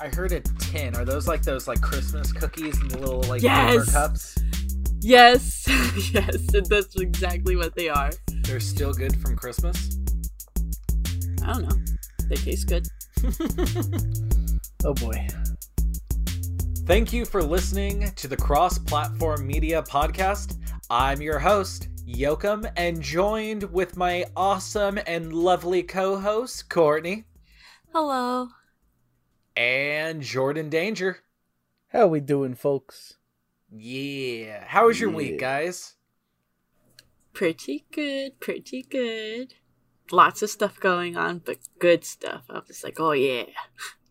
I heard a tin. Are those like those like Christmas cookies in the little like Yes! paper cups? Yes, yes, and that's exactly what they are. They're still good from Christmas. I don't know. They taste good. Oh boy. Thank you for listening to the Cross Platform Media Podcast. I'm your host, Yoakum, and joined with my awesome and lovely co host, Courtney, Hello. And Jordan Danger. How we doing, folks? Yeah. How was your week, guys? Pretty good, pretty good. Lots of stuff going on, but good stuff. I'm just like, oh yeah.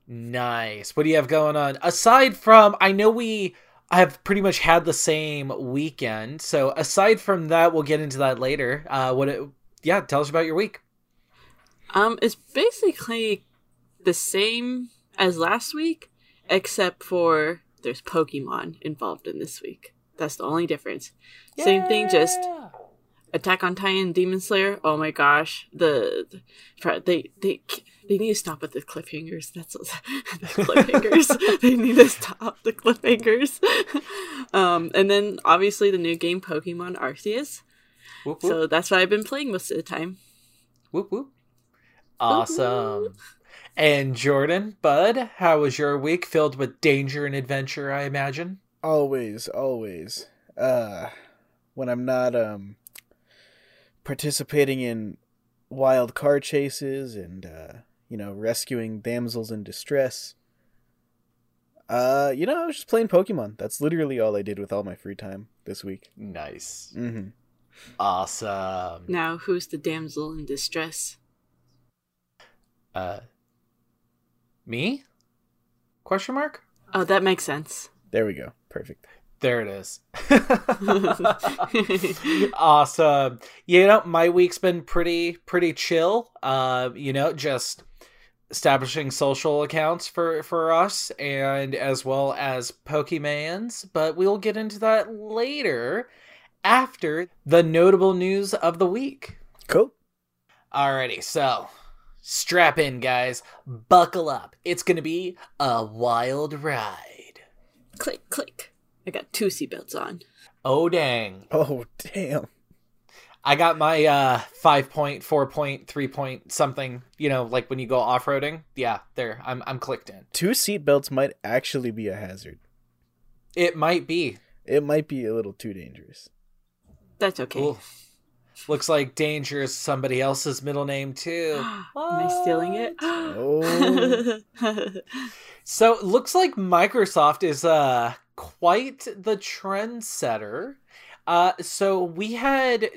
Nice. What do you have going on? Aside from, I know we have pretty much had the same weekend. So aside from that, we'll get into that later. Uh, what? It, yeah, tell us about your week. Um, it's basically the same as last week, except for there's Pokemon involved in this week. That's the only difference. Same thing, just Attack on Titan, Demon Slayer. Oh my gosh, the, the they they they need to stop with the cliffhangers. That's the cliffhangers. they need to stop the cliffhangers. um, and then obviously the new game Pokemon Arceus. Whoop, whoop, So that's what I've been playing most of the time. whoop, whoop. Awesome. And Jordan, Bud, how was your week? Filled with danger and adventure, I imagine. Always, always. Uh when I'm not um participating in wild car chases and uh you know, rescuing damsels in distress. Uh, you know, I was just playing Pokemon. That's literally all I did with all my free time this week. Nice. Mhm. Awesome. Now, who's the damsel in distress? Uh, me? Question mark? Oh, that makes sense. There we go. Perfect. There it is. awesome. You know, my week's been pretty pretty chill. Uh, you know, just establishing social accounts for for us and as well as Pokemans, but we'll get into that later after the notable news of the week. Cool. Alrighty, so strap in guys, buckle up. It's going to be a wild ride. click, click. I got two seatbelts on. Oh dang. Oh, damn. I got my uh 5 point, 4 point, 3 point something, you know, like when you go off-roading. Yeah, there. I'm I'm clicked in. Two seatbelts might actually be a hazard. It might be. It might be a little too dangerous. That's okay. Ooh. Looks like danger is somebody else's middle name too. Am I stealing it? Oh. So it looks like Microsoft is uh quite the trendsetter. Uh so we had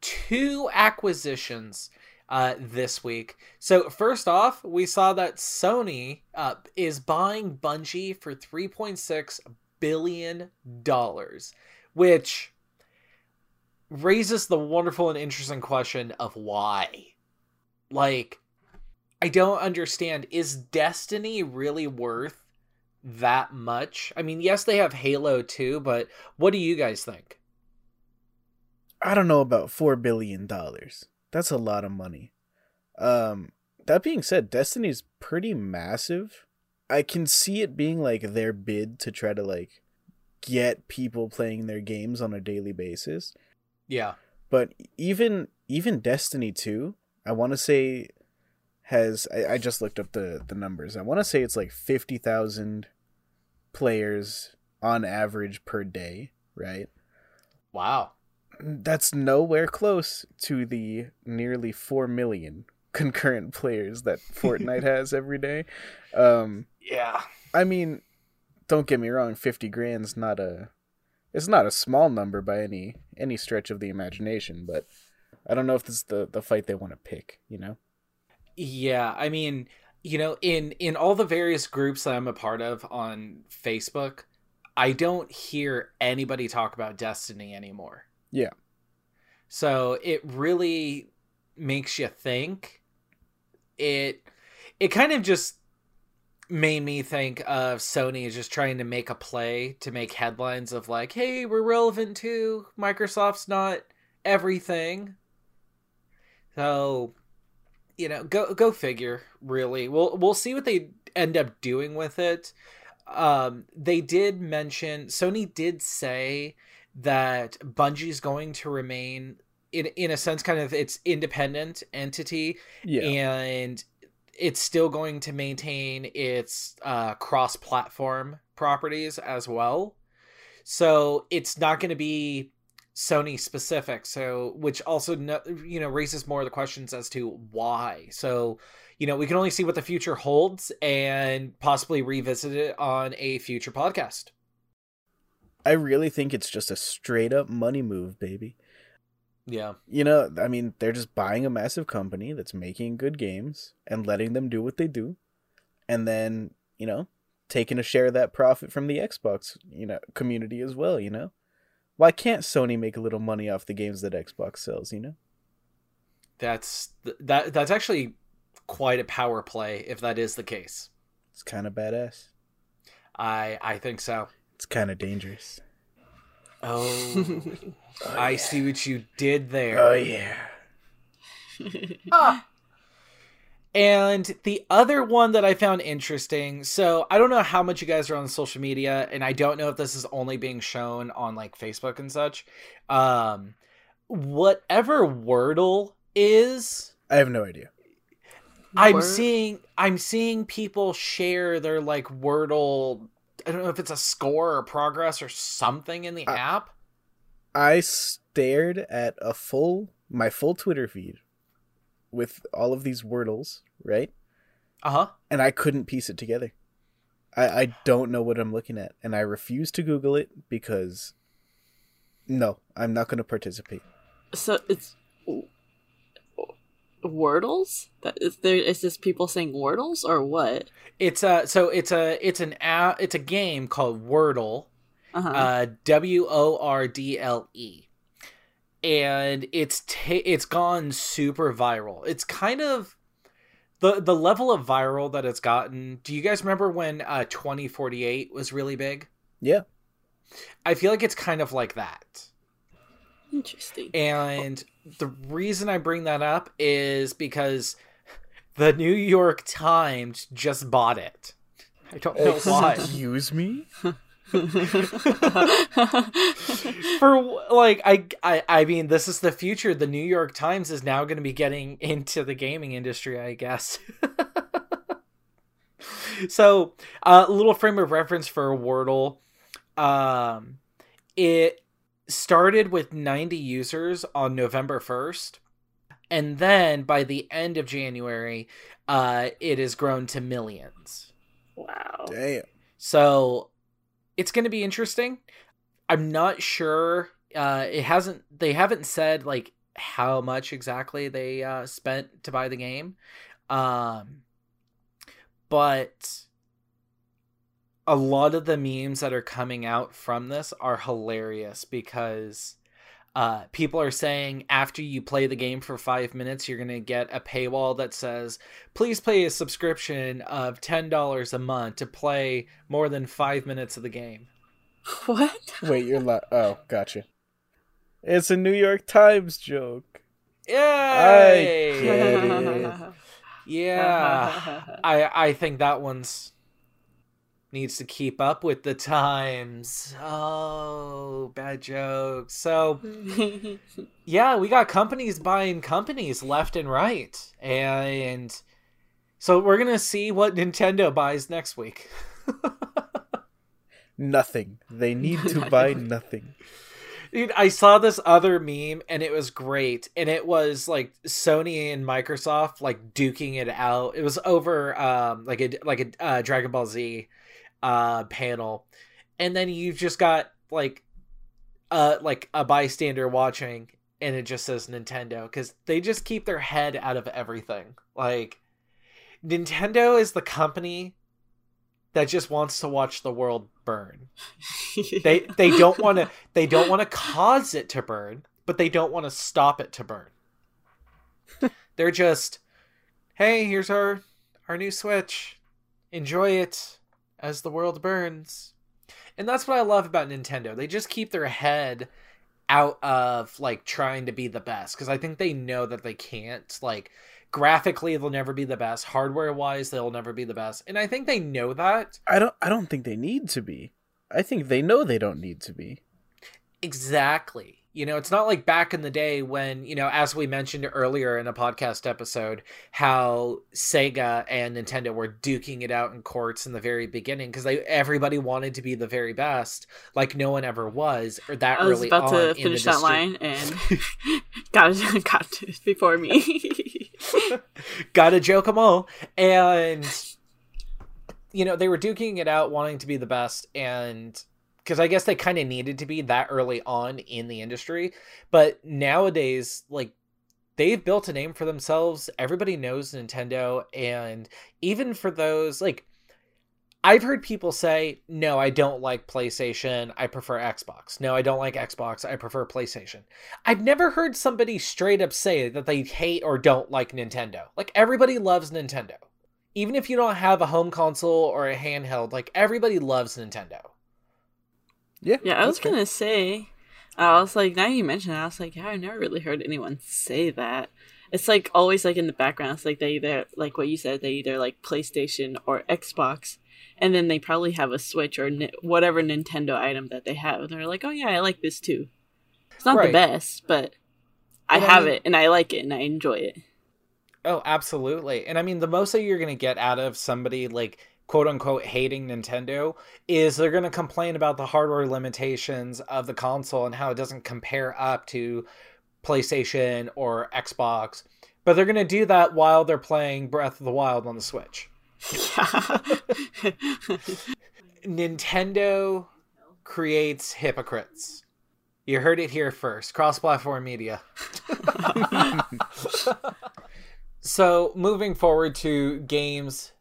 two acquisitions uh this week. So first off, we saw that Sony uh is buying Bungie for 3.6 billion dollars, which raises the wonderful and interesting question of why. Like I don't understand. Is Destiny really worth that much? I mean, yes, they have Halo too, but what do you guys think? I don't know about four billion dollars. That's a lot of money. Um, that being said, Destiny's pretty massive. I can see it being like their bid to try to like get people playing their games on a daily basis. Yeah. But even even Destiny 2, I want to say has I, I just looked up the the numbers. I want to say it's like 50,000 players on average per day, right? Wow. That's nowhere close to the nearly 4 million concurrent players that Fortnite has every day. Um Yeah. I mean, don't get me wrong, 50 grand's not a it's not a small number by any any stretch of the imagination, but I don't know if this is the the fight they want to pick, you know? Yeah, I mean, you know, in in all the various groups that I'm a part of on Facebook, I don't hear anybody talk about Destiny anymore. Yeah. So it really makes you think. It it kind of just made me think of Sony is just trying to make a play to make headlines of like, "Hey, we're relevant too. Microsoft's not everything." So, you know, go go figure. Really, we'll we'll see what they end up doing with it. Um, they did mention Sony did say that Bungie's going to remain in in a sense kind of its independent entity Yeah. and it's still going to maintain its uh, cross-platform properties as well. So it's not going to be Sony specific. So which also no, you know raises more of the questions as to why. So you know we can only see what the future holds and possibly revisit it on a future podcast. I really think it's just a straight up money move, baby. Yeah. You know, I mean, they're just buying a massive company that's making good games and letting them do what they do. And then, you know, taking a share of that profit from the Xbox, you know, community as well, you know? Why can't Sony make a little money off the games that Xbox sells, you know? That's that that's actually quite a power play if that is the case. It's kind of badass. I I think so. It's kind of dangerous. Oh, I see what you did there. Oh yeah. Ah. And the other one that I found interesting, so I don't know how much you guys are on social media, and I don't know if this is only being shown on like Facebook and such. Um, whatever Wordle is, I have no idea. I'm Word- seeing I'm seeing people share their like Wordle. I don't know if it's a score or progress or something in the Uh, app. I stared at a full my full Twitter feed with all of these wordles, right? Uh huh. And I couldn't piece it together. I I don't know what I'm looking at, and I refuse to Google it because no, I'm not going to participate. So it's wordles. That is there. Is this people saying wordles or what? It's a so it's a it's an app it's a game called Wordle. Uh-huh. uh, W O R D L E, and it's ta- it's gone super viral. It's kind of the the level of viral that it's gotten. Do you guys remember when uh, twenty forty eight was really big? Yeah. I feel like it's kind of like that. Interesting. And the reason I bring that up is because the New York Times just bought it. I don't know why. Excuse me? for like I, I i mean this is the future the new york times is now going to be getting into the gaming industry i guess so a uh, little frame of reference for wordle um it started with 90 users on november 1st and then by the end of january uh it has grown to millions wow. Damn. so it's going to be interesting. I'm not sure. Uh, it hasn't. They haven't said like how much exactly they uh, spent to buy the game, um, but a lot of the memes that are coming out from this are hilarious because uh, people are saying after you play the game for five minutes, you're gonna get a paywall that says, "Please pay a subscription of ten dollars a month to play more than five minutes of the game." What? Wait, you're li- Oh, gotcha. It's a New York Times joke. Yay! get it. Yeah, I I think that one's needs to keep up with the times. Oh, bad joke. So yeah, we got companies buying companies left and right, and so we're gonna see what Nintendo buys next week. Nothing. They need to buy nothing. Dude, I saw this other meme and it was great. And it was like Sony and Microsoft like duking it out. It was over um like a like a uh, Dragon Ball Z uh panel. And then you've just got like uh like a bystander watching and it just says Nintendo cuz they just keep their head out of everything. Like Nintendo is the company that just wants to watch the world burn they they don't want to they don't want to cause it to burn but they don't want to stop it to burn they're just hey here's our our new switch enjoy it as the world burns. And that's what i love about nintendo. They just keep their head out of like trying to be the best because I think they know that they can't. Like graphically they'll never be the best. Hardware wise they'll never be the best. And i think they know that. I don't I don't think they need to be. I think they know they don't need to be. exactly you know it's not like back in the day when you know as we mentioned earlier in a podcast episode how sega and nintendo were duking it out in courts in the very beginning because they everybody wanted to be the very best like no one ever was or that I was early about to finish that distri- line and got got it before me. gotta joke them all and you know they were duking it out wanting to be the best and because i guess they kind of needed to be that early on in the industry but nowadays like they've built a name for themselves everybody knows nintendo and even for those like I've heard people say, no, I don't like PlayStation. I prefer Xbox. No, I don't like Xbox. I prefer PlayStation. I've never heard somebody straight up say that they hate or don't like Nintendo. Like, everybody loves Nintendo. Even if you don't have a home console or a handheld, like, everybody loves Nintendo. Yeah. yeah, I was gonna say. I was like, now you mention it, I was like, yeah, I've never really heard anyone say that. It's like always like in the background. It's like they either like what you said. They either like PlayStation or Xbox, and then they probably have a Switch or ni- whatever Nintendo item that they have. And they're like, oh yeah, I like this too. It's not Right. the best, but I And I have mean- it and I like it and I enjoy it. Oh, absolutely. And I mean, the most that you're going to get out of somebody like quote unquote hating Nintendo is they're going to complain about the hardware limitations of the console and how it doesn't compare up to PlayStation or Xbox. But they're going to do that while they're playing Breath of the Wild on the Switch. Yeah. Nintendo creates hypocrites. You heard it here first. Cross platform media. so, moving forward to games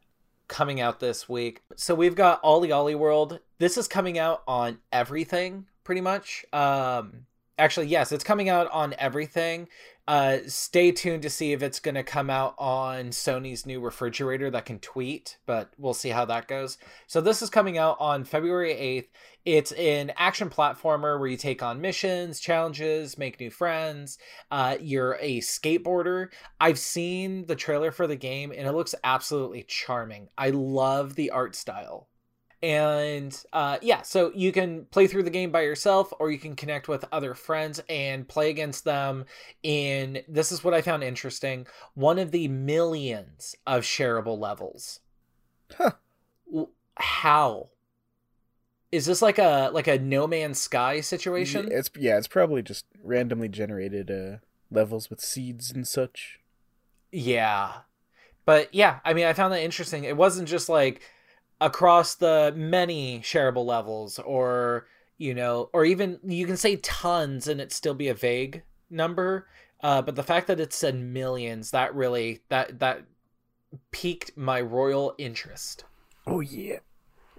coming out this week. So, we've got OlliOlli World. This is coming out on everything, pretty much. Um, actually, yes, it's coming out on everything. Uh, stay tuned to see if it's going to come out on Sony's new refrigerator that can tweet, but we'll see how that goes. So this is coming out on February 8th. It's an action platformer where you take on missions, challenges, make new friends. Uh, you're a skateboarder. I've seen the trailer for the game and it looks absolutely charming. I love the art style. And uh, yeah, so you can play through the game by yourself or you can connect with other friends and play against them in this is what I found interesting one of the millions of shareable levels. Huh. How? Is this like a like a No Man's Sky situation? It's yeah, it's probably just randomly generated uh levels with seeds and such. Yeah. But yeah, I mean, I found that interesting. It wasn't just like across the many shareable levels or, you know, or even you can say tons and it still be a vague number. Uh, but the fact that it said millions, that really that that piqued my royal interest. Oh yeah.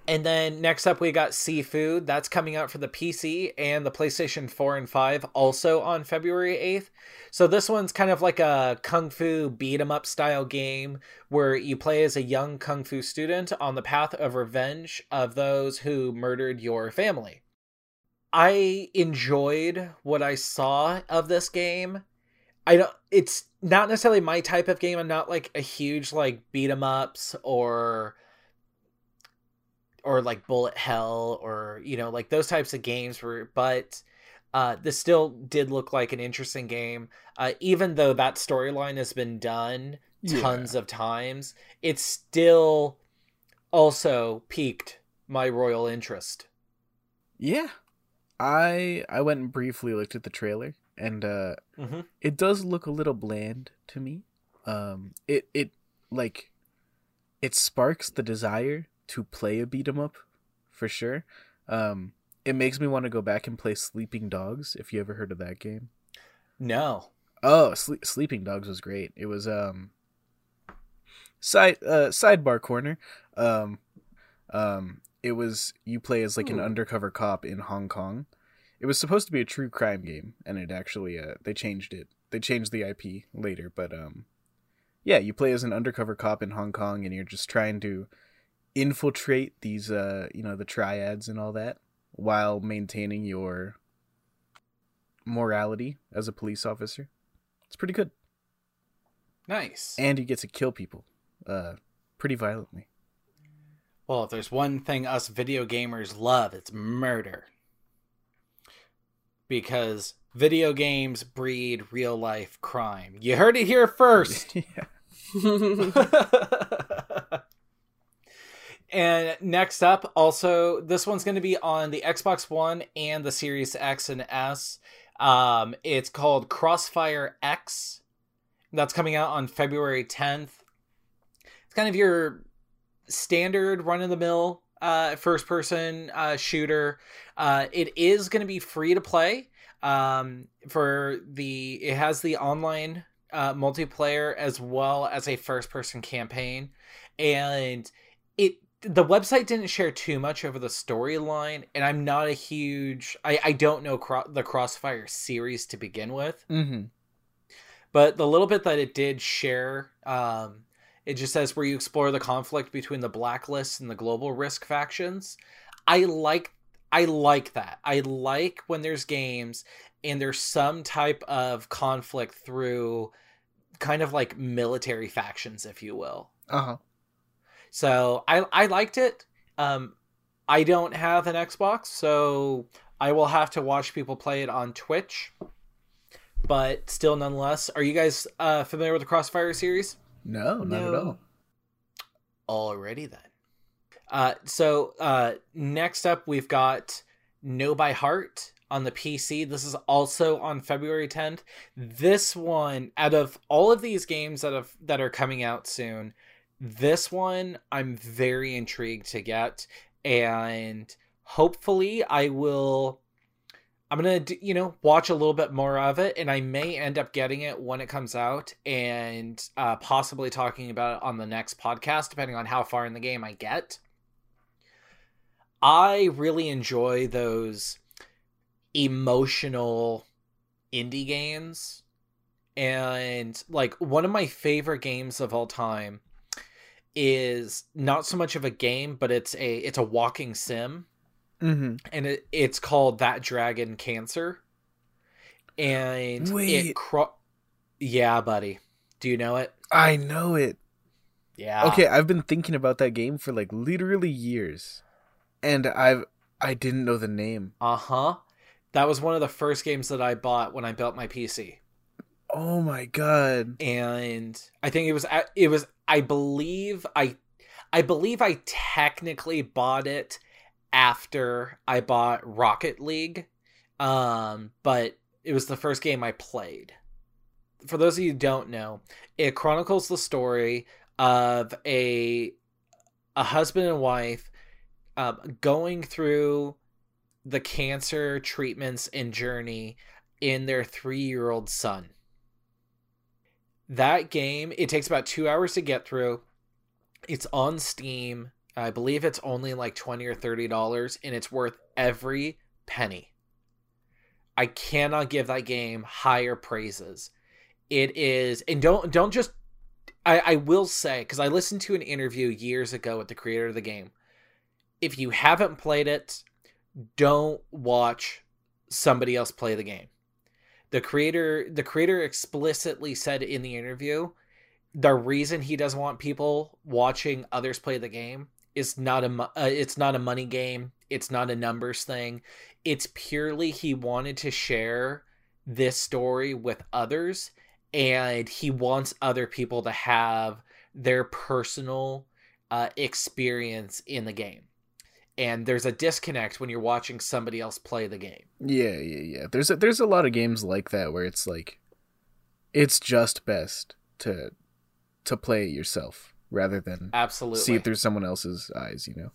And then next up, we got Sifu. That's coming out for the PC and the PlayStation 4 and 5, also on February 8th. So this one's kind of like a kung fu beat 'em up style game where you play as a young kung fu student on the path of revenge of those who murdered your family. I enjoyed what I saw of this game. I don't it's not necessarily my type of game. I'm not like a huge like beat 'em ups or or like bullet hell or you know like those types of games were but uh this still did look like an interesting game uh even though that storyline has been done Yeah. tons of times it still also piqued my royal interest Yeah. I I went and briefly looked at the trailer and uh mm-hmm. it does look a little bland to me. Um it it like it sparks the desire to play a beat 'em up for sure. Um it makes me want to go back and play Sleeping Dogs if you ever heard of that game. no Oh, Sle- Sleeping Dogs was great. It was um side uh sidebar corner. Um um it was you play as like an undercover cop in Hong Kong. It was supposed to be a true crime game and it actually uh they changed it. They changed the IP later, but um yeah, you play as an undercover cop in Hong Kong and you're just trying to infiltrate these uh you know the triads and all that while maintaining your morality as a police officer. It's pretty good, Nice. and you get to kill people, uh, pretty violently. Well, if there's one thing us video gamers love, it's murder. Because video games breed real life crime. You heard it here first. yeah. and next up, also, this one's going to be on the Xbox One and the Series X and S. Um, it's called Crossfire X. That's coming out on February 10th. It's kind of your standard run of the mill uh, first person uh, shooter. Uh, it is going to be free to play. Um, for the it has the online uh, multiplayer as well as a first person campaign, and it the website didn't share too much over the storyline. And I'm not a huge I I don't know cro- the Crossfire series to begin with, Mm-hmm. but the little bit that it did share um it just says where you explore the conflict between the blacklist and the global risk factions i like i like that i like when there's games and there's some type of conflict through kind of like military factions if you will Uh huh. So i i liked it um i don't have an xbox so i will have to watch people play it on twitch but still nonetheless are you guys uh familiar with the crossfire series No, not at all. Already then. Uh, so uh, next up, we've got Know by Heart on the PC. This is also on February 10th. This one, out of all of these games that have that are coming out soon, this one I'm very intrigued to get, and hopefully I will. I'm gonna, you know, watch a little bit more of it, and I may end up getting it when it comes out, and uh, possibly talking about it on the next podcast, depending on how far in the game I get. I really enjoy those emotional indie games, and like one of my favorite games of all time is not so much of a game, but it's a it's a walking sim Mm-hmm. and it, it's called that dragon cancer and Wait. it cro- yeah buddy do you know it I know it. yeah Okay, I've been thinking about that game for like literally years, and I've I didn't know the name. uh-huh that was one of the first games that i bought when i built my pc Oh my god. and i think it was at- it was i believe i i believe i technically bought it after i bought rocket league um but it was the first game i played. For those of you who don't know it chronicles the story of a a husband and wife um, going through the cancer treatments and journey in their three-year-old son that game it takes about two hours to get through. It's on steam. I believe it's only like 20 or 30 dollars and it's worth every penny. I cannot give that game higher praises. It is and don't don't just i i will say because i listened to an interview years ago with the creator of the game. If you haven't played it don't watch somebody else play the game the creator the creator explicitly said in the interview the reason he doesn't want people watching others play the game is not a uh, it's not a money game it's not a numbers thing. It's purely he wanted to share this story with others and he wants other people to have their personal uh, experience in the game and there's a disconnect when you're watching somebody else play the game Yeah, yeah, yeah. There's a, there's a lot of games like that where it's like, it's just best to to play it yourself rather than absolutely see it through someone else's eyes. You know.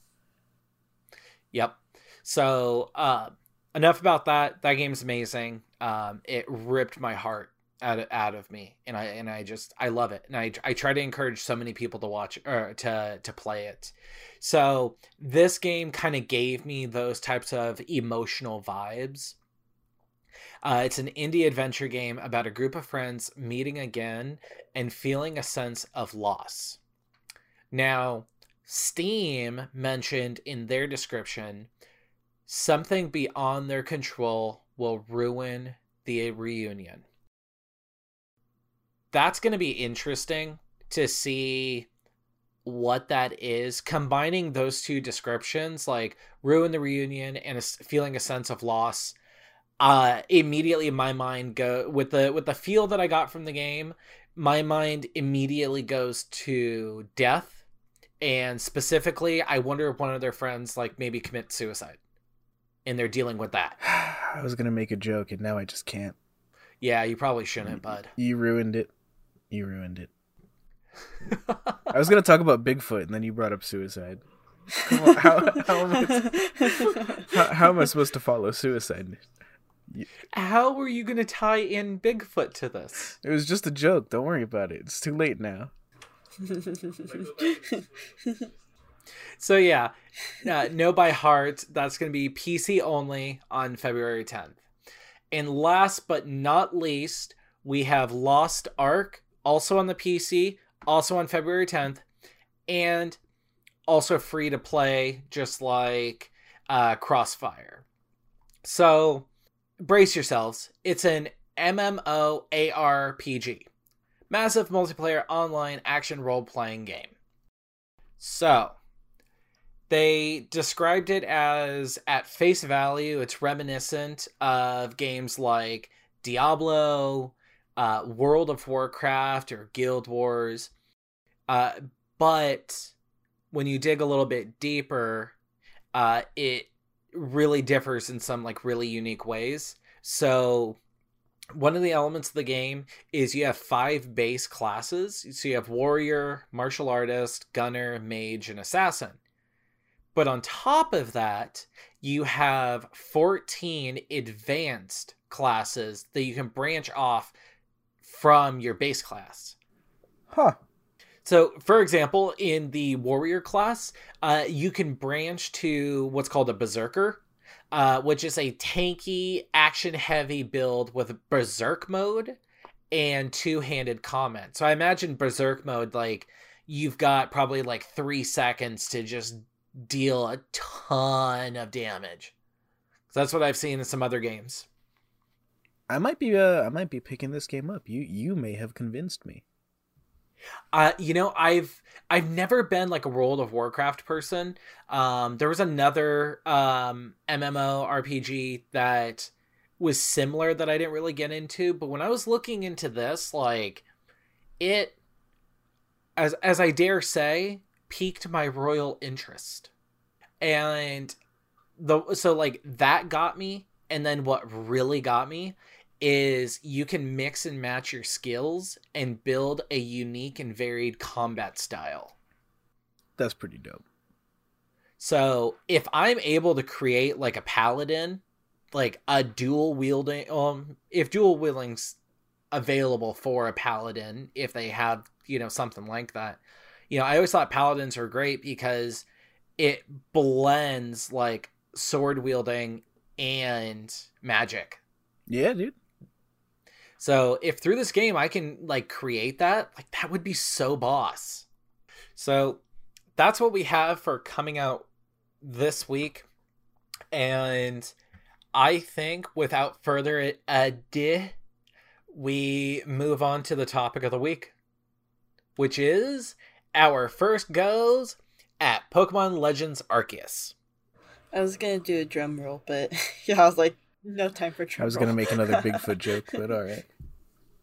Yep. So uh, enough about that. That game's amazing. Um, it ripped my heart out of, out of me, and I and I just I love it, and I I try to encourage so many people to watch or to to play it. So this game kind of gave me those types of emotional vibes. Uh, it's an indie adventure game about a group of friends meeting again and feeling a sense of loss. Now, Steam mentioned in their description something beyond their control will ruin the reunion. That's going to be interesting to see what that is combining those two descriptions like ruin the reunion and a, feeling a sense of loss uh immediately my mind go with the with the feel that i got from the game my mind immediately goes to death and specifically i wonder if one of their friends like maybe commit suicide and they're dealing with that I was gonna make a joke and now I just can't. yeah you probably shouldn't bud You ruined it. You ruined it. I was gonna talk about Bigfoot and then you brought up suicide. On, how, how, am I, how, how am I supposed to follow suicide? how were you gonna tie in bigfoot to this It was just a joke. Don't worry about it. It's too late now. So yeah, uh, Know by Heart. That's going to be PC only on February 10th. And last but not least, we have Lost Ark, also on the PC, also on February 10th, and also free to play, just like uh, Crossfire. So brace yourselves. It's an MMO ARPG, massive multiplayer online action role playing game. So they described it as at face value it's reminiscent of games like diablo uh, world of warcraft or guild wars uh, but when you dig a little bit deeper uh, it really differs in some like really unique ways so one of the elements of the game is you have five base classes so you have warrior martial artist gunner mage and assassin but on top of that, you have 14 advanced classes that you can branch off from your base class. Huh. So, for example, in the warrior class, uh, you can branch to what's called a berserker, uh, which is a tanky, action heavy build with berserk mode and two handed comment. So, I imagine berserk mode, like, you've got probably like three seconds to just deal a ton of damage. That's what I've seen in some other games. I might be uh I might be picking this game up. You you may have convinced me. Uh, you know, I've I've never been like a World of Warcraft person. Um, there was another um MMO RPG that was similar that I didn't really get into, but when I was looking into this, like it as as I dare say, piqued my royal interest. And the so like that got me and then what really got me is you can mix and match your skills and build a unique and varied combat style. That's pretty dope. So, if I'm able to create like a paladin, like a dual wielding um if dual wielding's available for a paladin if they have, you know, something like that you know, I always thought paladins were great because it blends like sword wielding and magic. Yeah, dude. So if through this game I can like create that, like that would be so boss. So that's what we have for coming out this week. And I think without further ado, we move on to the topic of the week, which is our first goes at Pokemon Legends Arceus. I was gonna do a drum roll, but yeah, I was like, no time for drum I was gonna make another Bigfoot joke, but all right.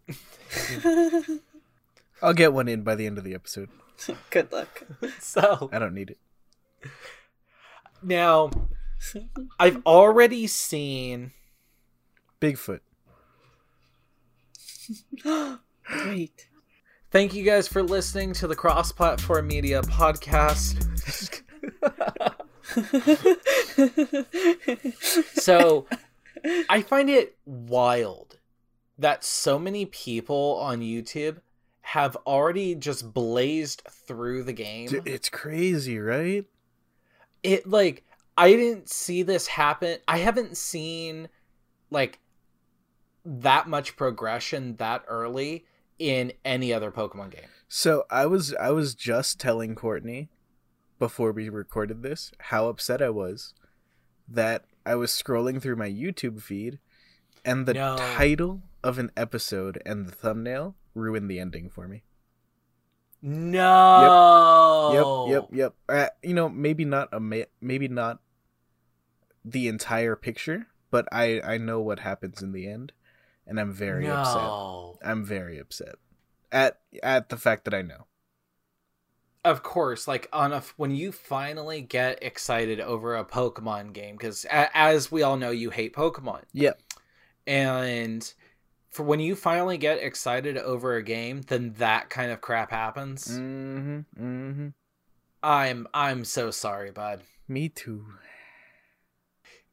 I'll get one in by the end of the episode. Good luck. So I don't need it. now I've already seen Bigfoot. Wait. Thank you guys for listening to the Cross Platform Media podcast. so, I find it wild that so many people on YouTube have already just blazed through the game. It's crazy, right? It like I didn't see this happen. I haven't seen like that much progression that early in any other Pokemon game. So I was I was just telling Courtney before we recorded this how upset I was that I was scrolling through my YouTube feed and the No. title of an episode and the thumbnail ruined the ending for me. No. Yep, yep, yep. Uh, you know, maybe not a ma- maybe not the entire picture, but I I know what happens in the end, and I'm very upset. I'm very upset at at the fact that I know. Of course, like on a when you finally get excited over a Pokemon game, because as we all know, you hate Pokemon, Yep. and for when you finally get excited over a game, then that kind of crap happens. Mm-hmm. Mm-hmm. I'm I'm so sorry, bud. Me too.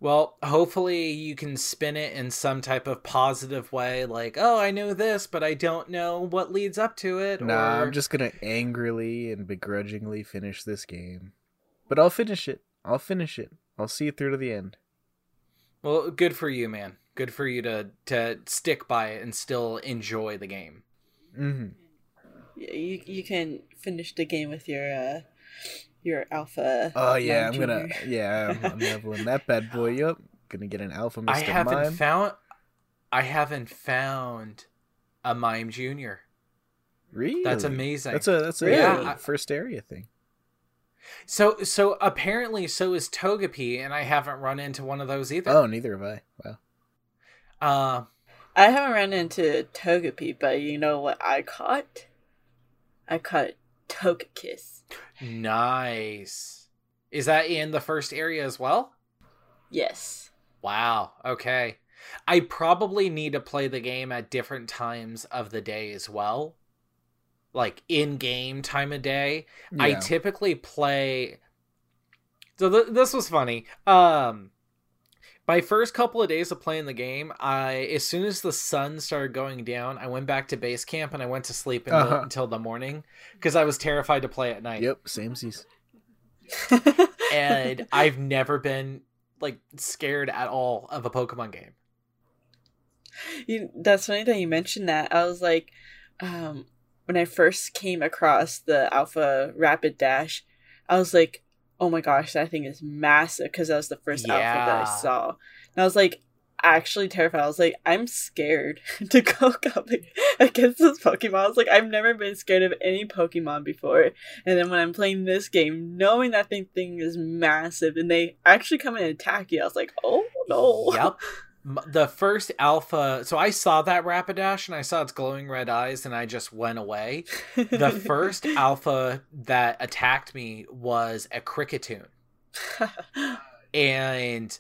Well, hopefully you can spin it in some type of positive way, like, oh, I know this, but I don't know what leads up to it. Nah, or... I'm just gonna angrily and begrudgingly finish this game, but I'll finish it. I'll finish it. I'll see it through to the end. Well, good for you, man. Good for you to to stick by it and still enjoy the game. Mm-hmm. You you can finish the game with your uh your alpha. Oh yeah, I'm gonna yeah, I'm, I'm leveling that bad boy up. Gonna get an alpha Mr. I haven't Mime. found I haven't found a Mime Junior. really? That's amazing. That's a that's a Really? uh, first area thing. So so apparently so is Togepi, and I haven't run into one of those either. Oh, neither have I. Wow. Uh I haven't run into Togepi, but you know what I caught? I caught Togekiss. nice. Is that in the first area as well? Yes. Wow. Okay. I probably need to play the game at different times of the day as well. Like in game time of day. I typically play So th- this was funny. Um my first couple of days of playing the game, I as soon as the sun started going down, I went back to base camp and I went to sleep until, Uh-huh. until the morning because I was terrified to play at night. Yep, same samesies. And I've never been like scared at all of a Pokemon game. you, that's funny that you mentioned that. I was like, um, when I first came across the Alpha Rapidash, I was like, oh my gosh, that thing is massive because that was the first alpha that I saw. And I was like, actually terrified. I was like, I'm scared to go up against this Pokemon. I was like, I've never been scared of any Pokemon before. And then when I'm playing this game, knowing that thing, thing is massive and they actually come and attack you, I was like, oh no. Yep. The first alpha, so I saw that Rapidash and I saw its glowing red eyes and I just went away. The first alpha that attacked me was a Kricketune. And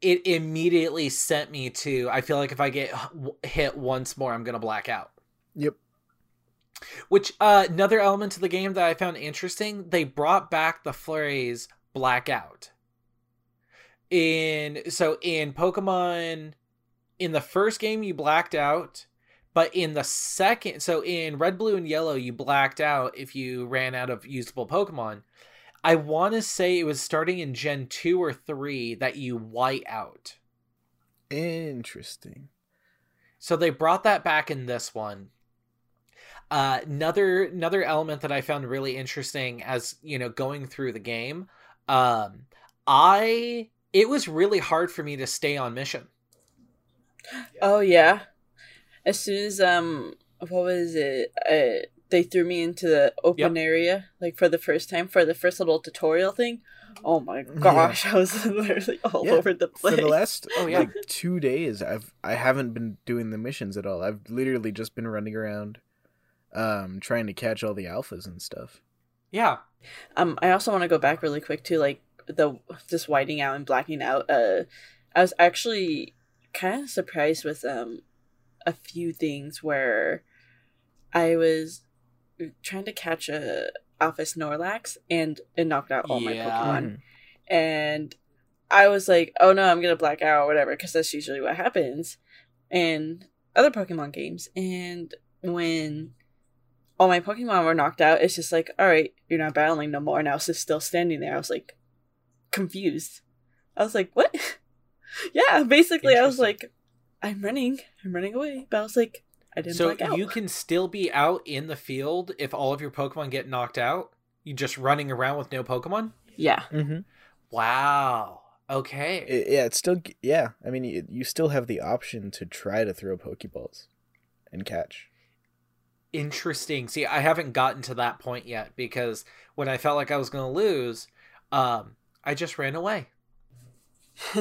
it immediately sent me to I feel like if I get hit once more, I'm going to black out. Yep. Which uh, another element of the game that I found interesting, they brought back the phrase blackout. In so in Pokemon in the first game you blacked out, but in the second so in Red, Blue and Yellow you blacked out if you ran out of usable Pokemon. I want to say it was starting in Gen 2 or 3 that you white out. Interesting. So they brought that back in this one. Uh, another another element that I found really interesting as you know going through the game, um, I it was really hard for me to stay on mission. Oh yeah. As soon as um what was it? Uh, they threw me into the open area like for the first time for the first little tutorial thing. Oh my gosh, I was literally all Yeah, over the place. For the last Oh, yeah. like two days, I've I haven't been doing the missions at all. I've literally just been running around, um, trying to catch all the alphas and stuff. Yeah, Um, I also want to go back really quick to like the just whiting out and blacking out. Uh, I was actually kind of surprised with um a few things where I was trying to catch a Alpha Snorlax and it knocked out all my Pokemon, Mhm. and I was like, oh no, I'm gonna black out or whatever because that's usually what happens in other Pokemon games. And when all my Pokemon were knocked out, it's just like, all right, you're not battling no more. And I was just still standing there. I was like confused. I was like, what? yeah, basically, I was like, I'm running, I'm running away. But I was like, I didn't so black out. you can still be out in the field if all of your Pokemon get knocked out. You just running around with no Pokemon. yeah, Mm-hmm. Wow. Okay. It- yeah, it's still yeah. I mean, you, you still have the option to try to throw Pokeballs and catch. Interesting. See, I haven't gotten to that point yet because when I felt like I was going to lose, um, I just ran away.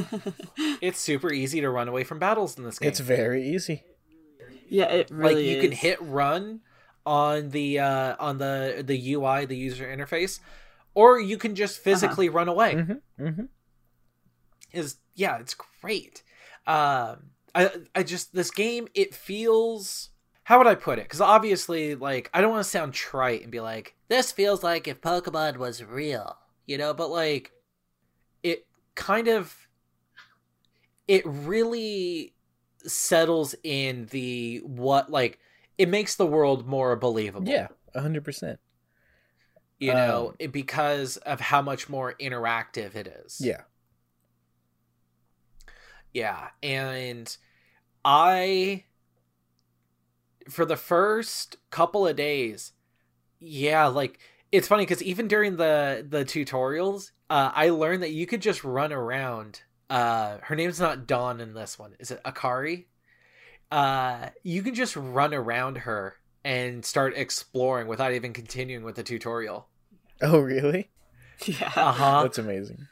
It's super easy to run away from battles in this game. It's very easy. yeah, it like really you can hit run on the uh on the the UI, the user interface, or you can just physically run away. Mm-hmm. Mm-hmm. Is yeah, it's great. Um, I I just this game it feels. How would I put it? Because obviously, like, I don't want to sound trite and be like, this feels like if Pokemon was real, you know, but like, it kind of, it really settles in the what, like, it makes the world more believable. Yeah, hundred percent. You know, Um, it, because of how much more interactive it is. Yeah. Yeah, and I for the first couple of days, yeah, like it's funny because even during the the tutorials, uh, I learned that you could just run around. Uh, her name's not Dawn in this one. Is it Akari? Uh, you can just run around her and start exploring without even continuing with the tutorial. Oh, really? Yeah. Uh huh. That's amazing.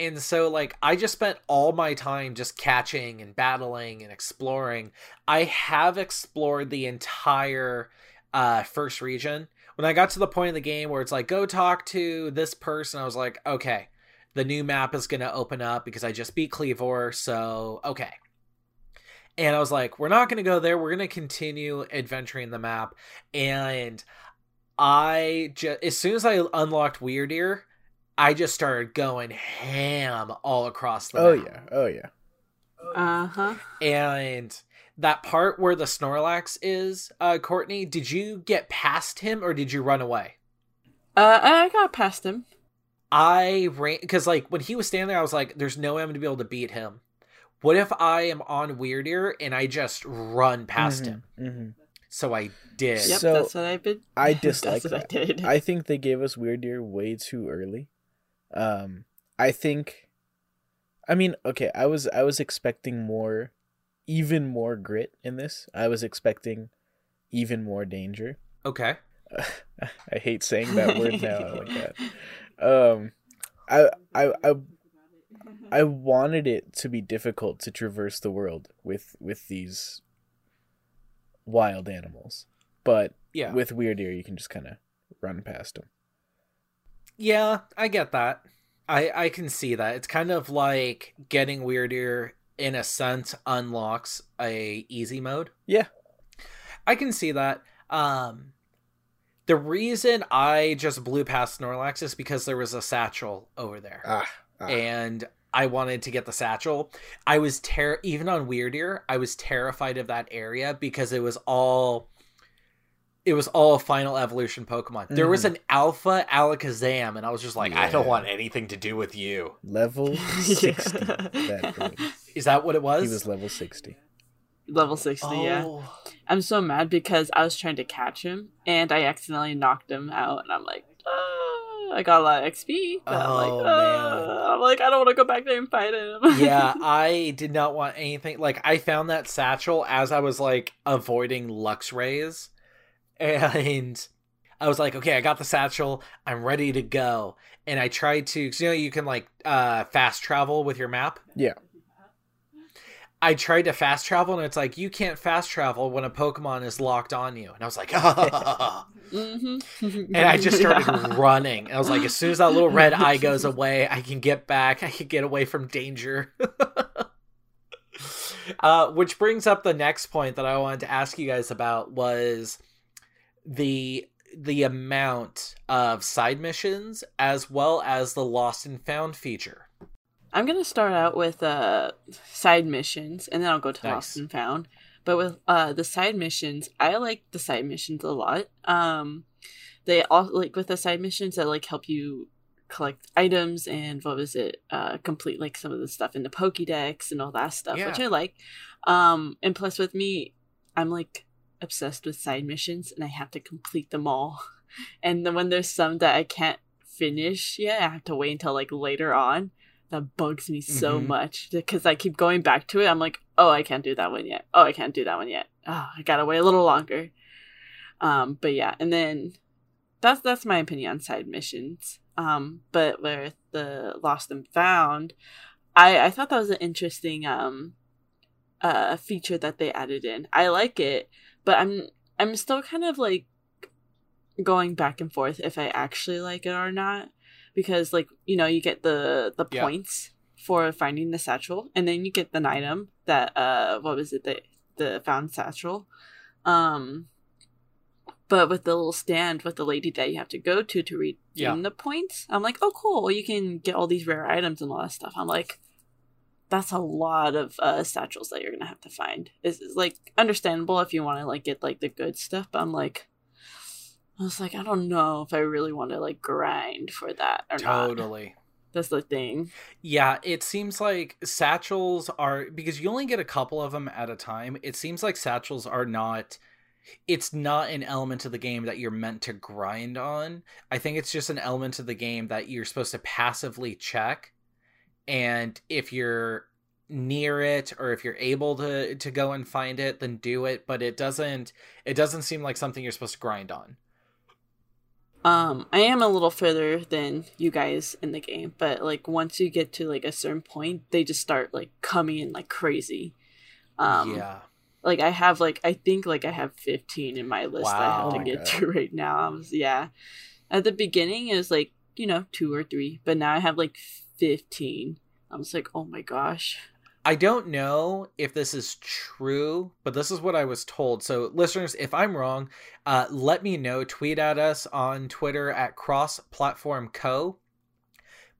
and so like i just spent all my time just catching and battling and exploring i have explored the entire uh first region when i got to the point of the game where it's like go talk to this person i was like okay the new map is gonna open up because i just beat kleavor so okay and i was like we're not gonna go there we're gonna continue adventuring the map and i just as soon as i unlocked wyrdeer I just started going ham all across the Oh map. yeah. Oh yeah. Uh huh. And that part where the Snorlax is, uh, Courtney, did you get past him or did you run away? Uh, I got past him. I ran because like when he was standing there, I was like, "There's no way I'm gonna be able to beat him." What if I am on Wyrdeer and I just run past him? hmm So I did. Yep, So, that's what I did. I dislike that's what that. I did. I think they gave us Wyrdeer way too early. Um, I think, I mean, okay, I was I was expecting more, even more grit in this. I was expecting even more danger. Okay. I hate saying that word now like that. Um, I I I I wanted it to be difficult to traverse the world with with these wild animals, but Yeah. with Wyrdeer, you can just kind of run past them. Yeah, I get that. I I can see that. It's kind of like getting Wyrdeer in a sense unlocks a easy mode. Yeah. I can see that. Um the reason I just blew past Snorlax is because there was a satchel over there. Ah, ah. and I wanted to get the satchel. I was ter even on Wyrdeer, I was terrified of that area because it was all it was all final evolution Pokemon. There was an alpha Alakazam, and I was just like, I don't want anything to do with you. level sixty. that boy. Is that what it was? He was level sixty. Level 60, yeah. Oh. I'm so mad because I was trying to catch him and I accidentally knocked him out, and I'm like, ah, I got a lot of XP. But I'm like, Oh, ah. I'm like, I don't want to go back there and fight him. yeah, I did not want anything. Like, I found that satchel as I was like avoiding Luxrays, and I was like, okay, I got the satchel. I'm ready to go. And I tried to, cause you know, you can like uh, fast travel with your map. Yeah. I tried to fast travel, and it's like you can't fast travel when a Pokemon is locked on you. And I was like, ah. hmm and I just started running. And I was like, as soon as that little red eye goes away, I can get back. I can get away from danger. uh, which brings up the next point that I wanted to ask you guys about was the the amount of side missions as well as the lost and found feature. I'm gonna start out with uh side missions, and then I'll go to Nice. Lost and Found. But with uh the side missions, I like the side missions a lot. Um, they all like with the side missions that like help you collect items and what was it? Uh, complete like some of the stuff in the Pokédex and all that stuff, which I like. Um, and plus with me, I'm like obsessed with side missions, and I have to complete them all. And then when there's some that I can't finish yet, I have to wait until like later on. that bugs me so Mhm. much because I keep going back to it. I'm like, oh, I can't do that one yet. Oh, I can't do that one yet. Oh, I gotta wait a little longer. Um, but yeah, and then that's that's my opinion on side missions. Um, but with the Lost and Found, I I thought that was an interesting um uh feature that they added in. I like it, but I'm I'm still kind of like going back and forth if I actually like it or not. Because like you know you get the the Yeah. points for finding the satchel and then you get an item that uh what was it? The the found satchel. Um but with the little stand with the lady that you have to go to to redeem Yeah. the points i'm like oh cool. You can get all these rare items and all that stuff. I'm like that's a lot of uh satchels that you're gonna have to find it's, it's, like understandable if you want to like get like the good stuff but i'm like i was like i don't know if i really want to like grind for that or not Totally. that's the thing Yeah, it seems like satchels are because you only get a couple of them at a time. It seems like satchels are not it's not an element of the game that you're meant to grind on. I think it's just an element of the game that you're supposed to passively check and if you're near it or if you're able to to go and find it then do it, but it doesn't it doesn't seem like something you're supposed to grind on. Um, I am a little further than you guys in the game, but like once you get to like a certain point, they just start like coming in like crazy. Um, yeah. like I have like I think like I have fifteen in my list that I have to Oh get God. to right now. I was yeah. At the beginning it was like you know two or three, but now I have like fifteen. I was like, oh my gosh. I don't know if this is true, but this is what I was told. So, listeners, if I'm wrong, uh, let me know. Tweet at us on Twitter at Cross Platform Co.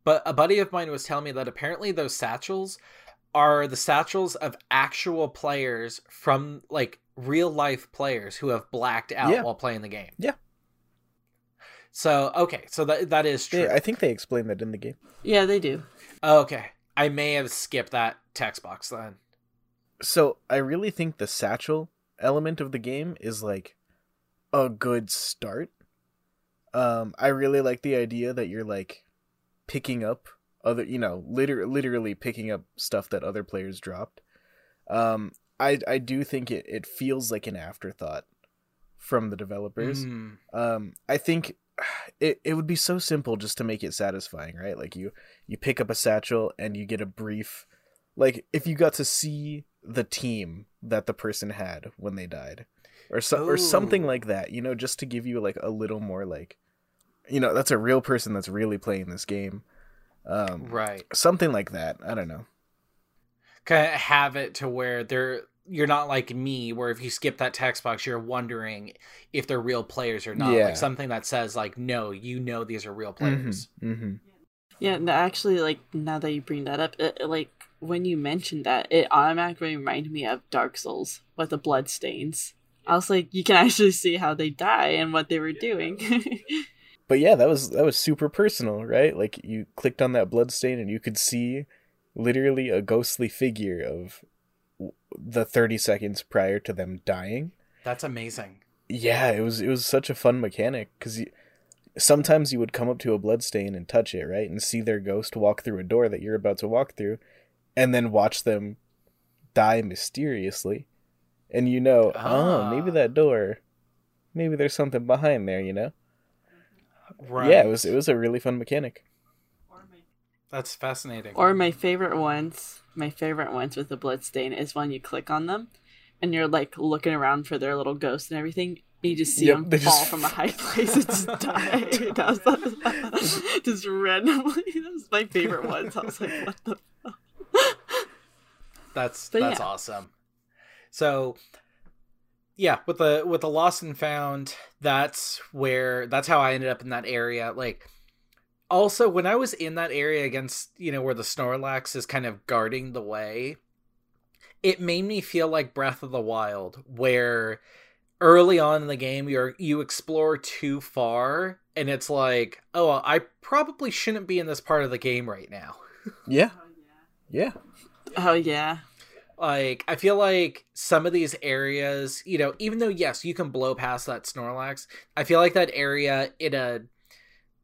But a buddy of mine was telling me that apparently those satchels are the satchels of actual players from like real life players who have blacked out Yeah. while playing the game. Yeah. So okay, so that that is true. Yeah, I think they explained that in the game. Yeah, they do. okay, I may have skipped that text box then. So I really think the satchel element of the game is like a good start. Um, I really like the idea that you're like picking up other, you know, liter- literally picking up stuff that other players dropped. Um, I I do think it it feels like an afterthought from the developers. Mm, um i think it, it would be so simple just to make it satisfying right? Like you you pick up a satchel and you get a brief like if you got to see the team that the person had when they died or so, or something like that you know just to give you like a little more like you know that's a real person that's really playing this game. Um right. something like that i don't know. Kind of have it to where they're you're not like me where if you skip that text box you're wondering if they're real players or not Yeah. like something that says like no you know these are real mm-hmm, players mm-hmm. Yeah, no, actually, like now that you bring that up, it, like when you mentioned that, it automatically reminded me of Dark Souls with the blood stains. I was like, you can actually see how they die and what they were doing. but yeah that was that was super personal right like you clicked on that blood stain and you could see literally a ghostly figure of w- the 30 seconds prior to them dying. That's amazing. Yeah it was it was such a fun mechanic because sometimes you would come up to a blood stain and touch it right and see their ghost walk through a door that you're about to walk through and then watch them die mysteriously and you know oh maybe Ah. that door maybe there's something behind there you know? Right yeah it was it was a really fun mechanic. That's fascinating. Or my favorite ones, my favorite ones with the blood stain is when you click on them and you're like looking around for their little ghost and everything. You just see Yep, them fall just- from a high place and just die. That was- just randomly. That was my favorite ones. I was like, what the that's But that's yeah. awesome so yeah with the with the lost and found that's where that's how i ended up in that area like also when i was in that area against you know where the snorlax is kind of guarding the way it made me feel like breath of the wild where early on in the game you're you explore too far and it's like oh i probably shouldn't be in this part of the game right now. Yeah. Yeah. Oh yeah. like i feel like some of these areas you know even though yes you can blow past that snorlax i feel like that area in a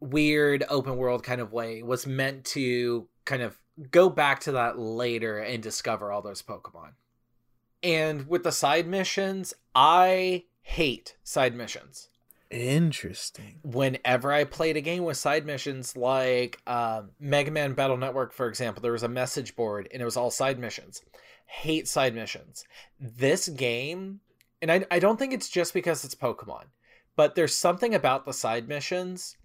weird open world kind of way was meant to kind of go back to that later and discover all those Pokemon. And with the side missions, I hate side missions. Interesting. Whenever I played a game with side missions, like um, Mega Man Battle Network, for example, there was a message board and it was all side missions. Hate side missions. This game, and I, I don't think it's just because it's Pokemon, but there's something about the side missions.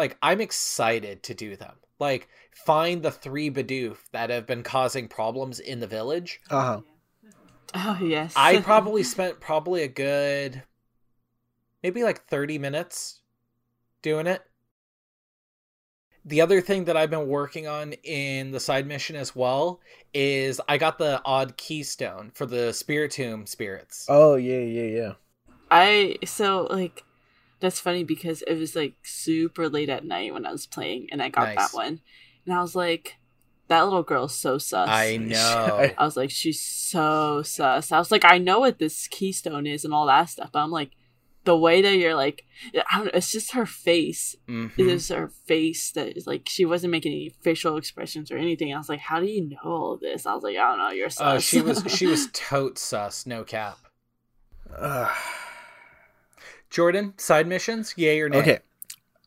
Like, I'm excited to do them. Like, find the three Bidoof that have been causing problems in the village. Uh huh. Oh yes. I probably spent probably a good maybe like 30 minutes doing it. The other thing that I've been working on in the side mission as well is I got the odd keystone for the Spiritomb spirits. Oh yeah, yeah, yeah. I so like that's funny because it was like super late at night when I was playing and I got Nice. that one. And I was like, that little girl's so sus. I know. I was like, she's so sus. I was like, I know what this keystone is and all that stuff. But I'm like, the way that you're like, I don't know, it's just her face. Mhm. It is her face that is like, she wasn't making any facial expressions or anything. I was like, how do you know all this? I was like, I don't know, you're sus. Oh, she was she was tote sus, no cap. Ugh. Jordan, side missions, yay or nay? Okay.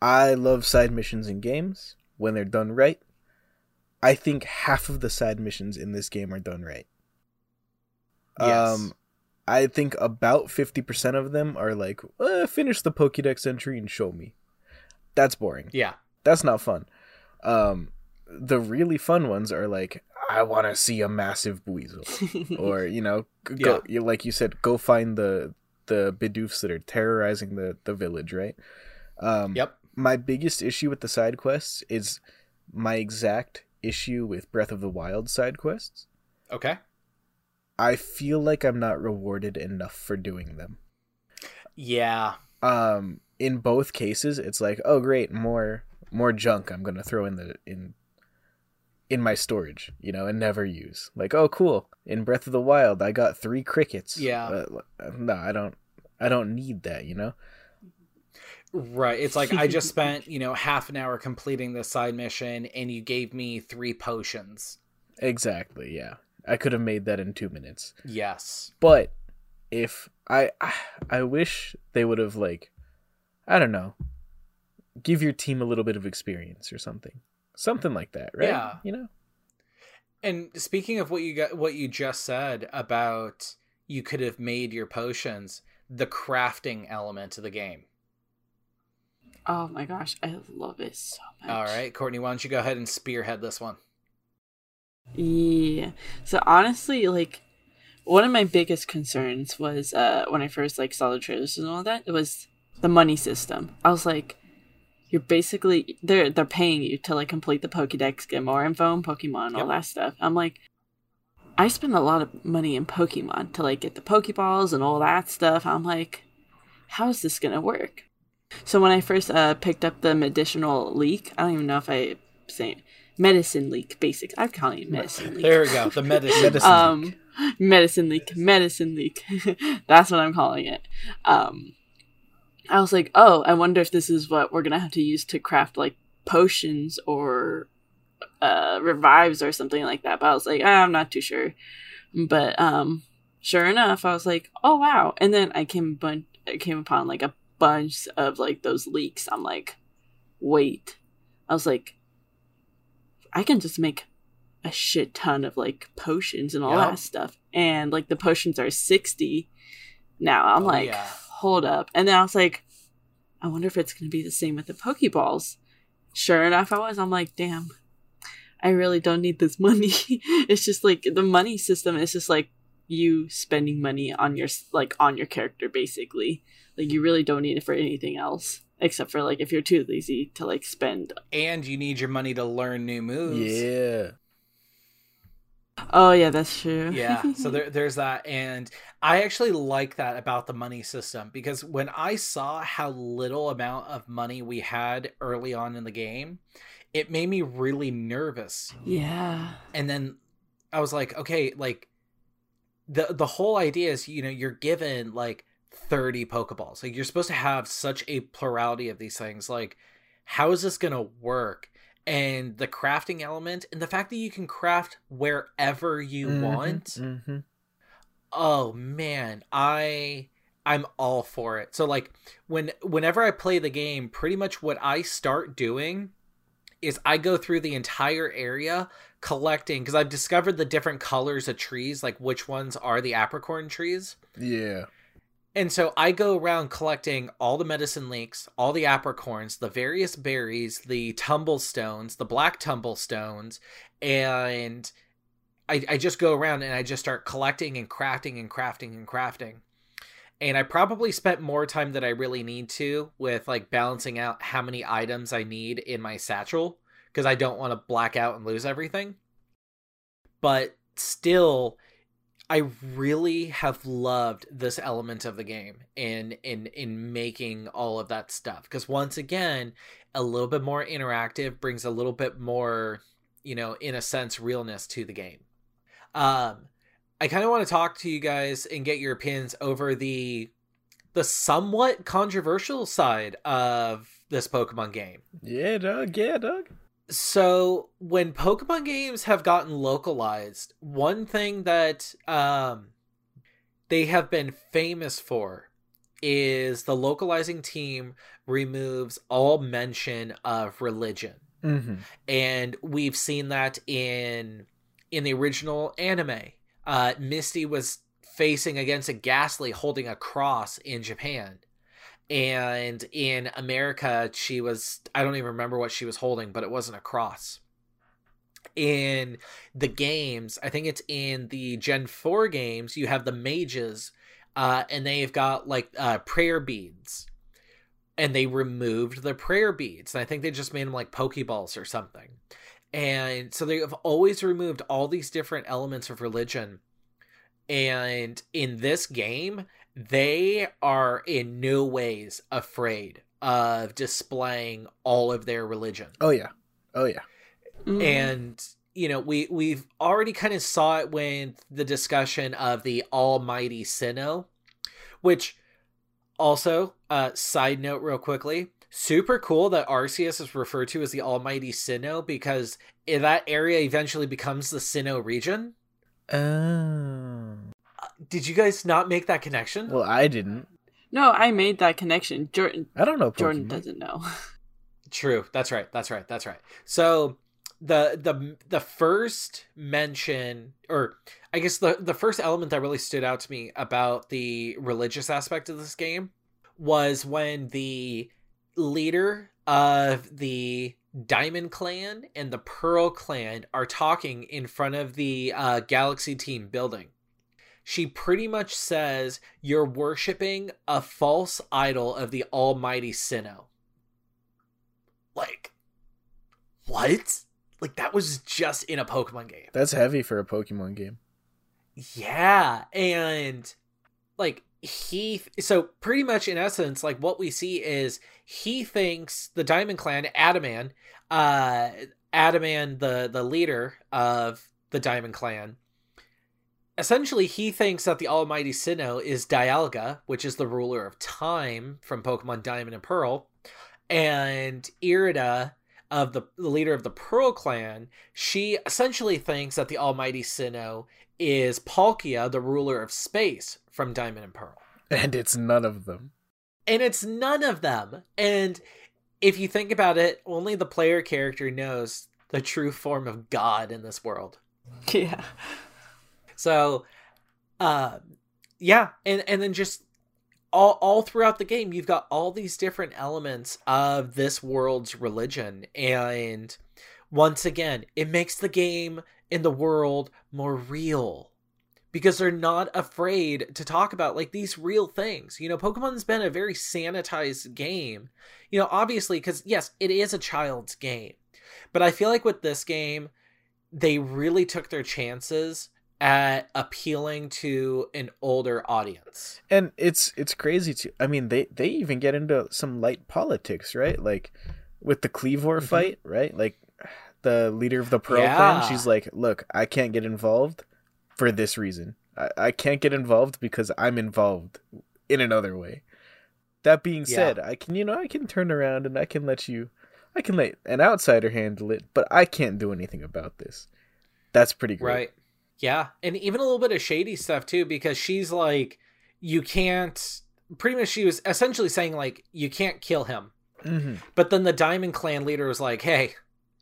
I love side missions in games when they're done right. I think half of the side missions in this game are done right. Yes. Um I think about 50% of them are like, eh, finish the Pokédex entry and show me. That's boring. yeah. That's not fun. Um the really fun ones are like I want to see a massive Buizel or you know go you like you said go find the the Bidoofs that are terrorizing the the village, right? Um Yep. my biggest issue with the side quests is my exact issue with Breath of the Wild side quests. Okay. I feel like I'm not rewarded enough for doing them. Yeah. Um in both cases it's like, oh great, more more junk I'm going to throw in the in in my storage, you know, and never use. Like, oh cool, in Breath of the Wild I got 3 crickets. Yeah. Uh, no, I don't I don't need that, you know. Right. It's like I just spent, you know, half an hour completing the side mission and you gave me three potions. Exactly, yeah. I could have made that in 2 minutes. Yes. But if I I wish they would have like I don't know, give your team a little bit of experience or something. Something like that, right? Yeah. You know? And speaking of what you got what you just said about you could have made your potions, the crafting element of the game. oh my gosh, I love it so much. All right, Courtney, why don't you go ahead and spearhead this one? Yeah. So honestly, like one of my biggest concerns was uh when I first like saw the trailers and all that, it was the money system. I was like, you're basically they're they're paying you to like complete the Pokédex, get more info on Pokemon, and all that stuff. I'm like, I spend a lot of money in Pokemon to like get the Pokeballs and all that stuff. I'm like, how is this gonna work? So when I first uh picked up the medicinal leek, I don't even know if I say medicine leek basic. I'm calling it medicine leek. There we go. The medicine. Medicine. um medicine leek medicine leek that's what i'm calling it um i was like oh i wonder if this is what we're gonna have to use to craft like potions or uh revives or something like that but i was like ah, i'm not too sure but um sure enough i was like oh wow and then i came bun- I came upon like a bunch of like those leeks i'm like wait i was like i can just make a shit ton of like potions and all Yep. that stuff. And like the potions are 60 now. I'm Oh, like, yeah. Hold up. And then I was like, I wonder if it's going to be the same with the Pokeballs. Sure enough, I was. I'm like, damn, I really don't need this money. it's just like the money system is just like you spending money on your like on your character basically. Like you really don't need it for anything else except for like if you're too lazy to like spend and you need your money to learn new moves. yeah. Oh yeah, that's true. yeah so there, there's that and i actually like that about the money system because when i saw how little amount of money we had early on in the game it made me really nervous yeah. and then i was like okay like the the whole idea is you know you're given like 30 pokeballs like you're supposed to have such a plurality of these things like how is this gonna work and the crafting element and the fact that you can craft wherever you Mhm, want mhm. oh man i i'm all for it so like when whenever i play the game pretty much what i start doing is i go through the entire area collecting because i've discovered the different colors of trees like which ones are the apricorn trees Yeah. And so I go around collecting all the medicine leeks, all the apricorns, the various berries, the tumblestones, the black tumblestones, and I, I just go around and I just start collecting and crafting and crafting and crafting. And I probably spent more time than I really need to with like balancing out how many items I need in my satchel because I don't want to black out and lose everything. But still, I really have loved this element of the game in in in making all of that stuff because once again, a little bit more interactive brings a little bit more, you know, in a sense, realness to the game. Um, I kind of want to talk to you guys and get your opinions over the the somewhat controversial side of this Pokemon game. Yeah, dog. Yeah, dog. So when Pokemon games have gotten localized, one thing that um they have been famous for is the localizing team removes all mention of religion. Mm-hmm. And we've seen that in in the original anime. Uh Misty was facing against a Gastly holding a cross in Japan and in America she was I don't even remember what she was holding, but it wasn't a cross. In the games, I think it's in the Gen 4 games, you have the mages uh and they've got like uh prayer beads. And they removed the prayer beads. And I think they just made them like pokeballs or something. And so they have always removed all these different elements of religion. And in this game, they are in no ways afraid of displaying all of their religion Oh yeah. Oh yeah. Mhm. and you know we we've already kind of saw it when the discussion of the almighty sinnoh which also uh side note real quickly super cool that arceus is referred to as the almighty sinnoh because that area eventually becomes the sinnoh region Oh. Did you guys not make that connection Well, I didn't. no, I made that connection. Jordan I don't know. Pokemon. Jordan doesn't know. True. That's right. That's right. That's right. So the the the first mention or I guess the the first element that really stood out to me about the religious aspect of this game was when the leader of the Diamond Clan and the Pearl Clan are talking in front of the uh, Galaxy Team building. She pretty much says you're worshiping a false idol of the Almighty Sinnoh. Like what? Like that was just in a pokemon game. That's heavy for a Pokemon game. yeah and like he so pretty much in essence like what we see is he thinks the diamond clan adaman uh adaman the the leader of the diamond clan essentially he thinks that the almighty sinnoh is dialga which is the ruler of time from pokemon diamond and pearl and irida of the, the leader of the pearl clan she essentially thinks that the almighty sinnoh is palkia the ruler of space from diamond and pearl And it's none of them. and it's none of them and if you think about it only the player character knows the true form of god in this world yeah. So uh yeah and and then just all all throughout the game you've got all these different elements of this world's religion and once again it makes the game and the world more real because they're not afraid to talk about like these real things. You know, Pokemon's been a very sanitized game. You know, obviously cuz yes, it is a child's game. But I feel like with this game they really took their chances at appealing to an older audience. And it's it's crazy too. I mean, they they even get into some light politics, right? Like with the Kleavor Mhm. fight, right? Like the leader of the Pearl Yeah. clan, she's like, "Look, I can't get involved for this reason. I, I can't get involved because I'm involved in another way." That being Yeah. said, I can you know I can turn around and I can let you I can let an outsider handle it, but I can't do anything about this. That's pretty great. Right. Yeah. And even a little bit of shady stuff too, because she's like, you can't pretty much she was essentially saying like you can't kill him. hmm But then the Diamond Clan leader was like, Hey,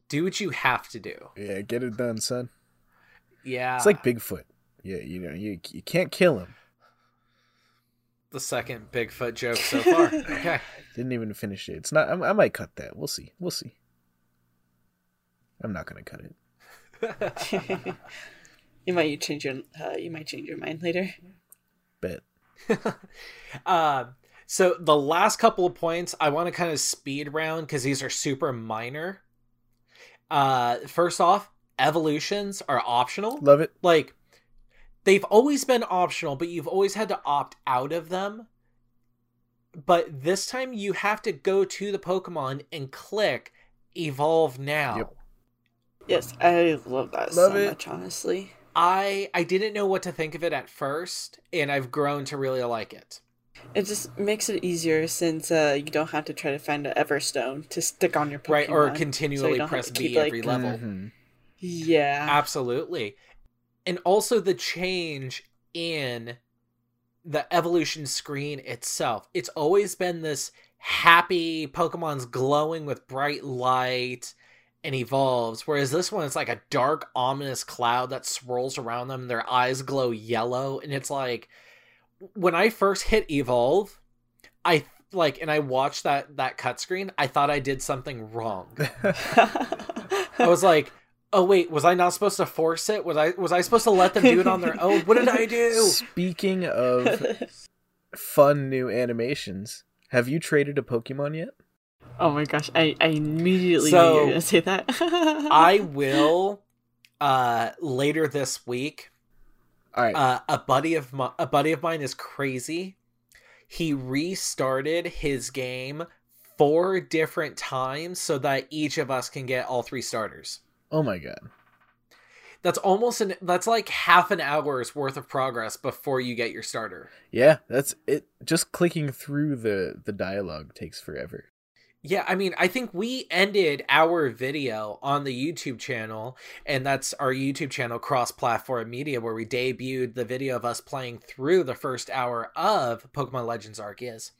do what you have to do. Yeah, get it done, son. Yeah. It's like Bigfoot. Yeah, you know, you you can't kill him. the second Bigfoot joke so far. okay. Didn't even finish it. It's not. I, I might cut that. We'll see. We'll see. I'm not gonna cut it. you might change your uh, you might change your mind later. Bet. Uh, so the last couple of points I want to kind of speed round because these are super minor. Uh, first off, evolutions are optional. Love it. Like they've always been optional, but you've always had to opt out of them. But this time you have to go to the Pokemon and click evolve now. Yep. Yes, I love that Love so it. much. Honestly, I I didn't know what to think of it at first, and I've grown to really like it. it just makes it easier since uh, you don't have to try to find an Everstone to stick on your Pokemon. Right, or continually don't press to B keep, like- every level. Mhm. Yeah, Absolutely. And also the change in the evolution screen itself. It's always been this happy Pokemon's glowing with bright light and evolves, whereas this one is like a dark, ominous cloud that swirls around them. Their eyes glow yellow, and it's like when I first hit evolve, I like and I watched that that cut screen, I thought I did something wrong. I was like, "Oh wait, was I not supposed to force it? Was I was I supposed to let them do it on their own? What did I do?" Speaking of fun new animations, have you traded a Pokemon yet? Oh my gosh, I, I immediately So, knew you were gonna say that. I will uh later this week. All right. Uh a buddy of my, a buddy of mine is crazy. He restarted his game four different times so that each of us can get all three starters. oh my god. That's almost an that's like half an hour's worth of progress before you get your starter. Yeah, that's it. Just clicking through the the dialogue takes forever. Yeah, I mean, I think we ended our video on the YouTube channel, and that's our YouTube channel, Cross Platform Media, where we debuted the video of us playing through the first hour of Pokemon Legends Arceus.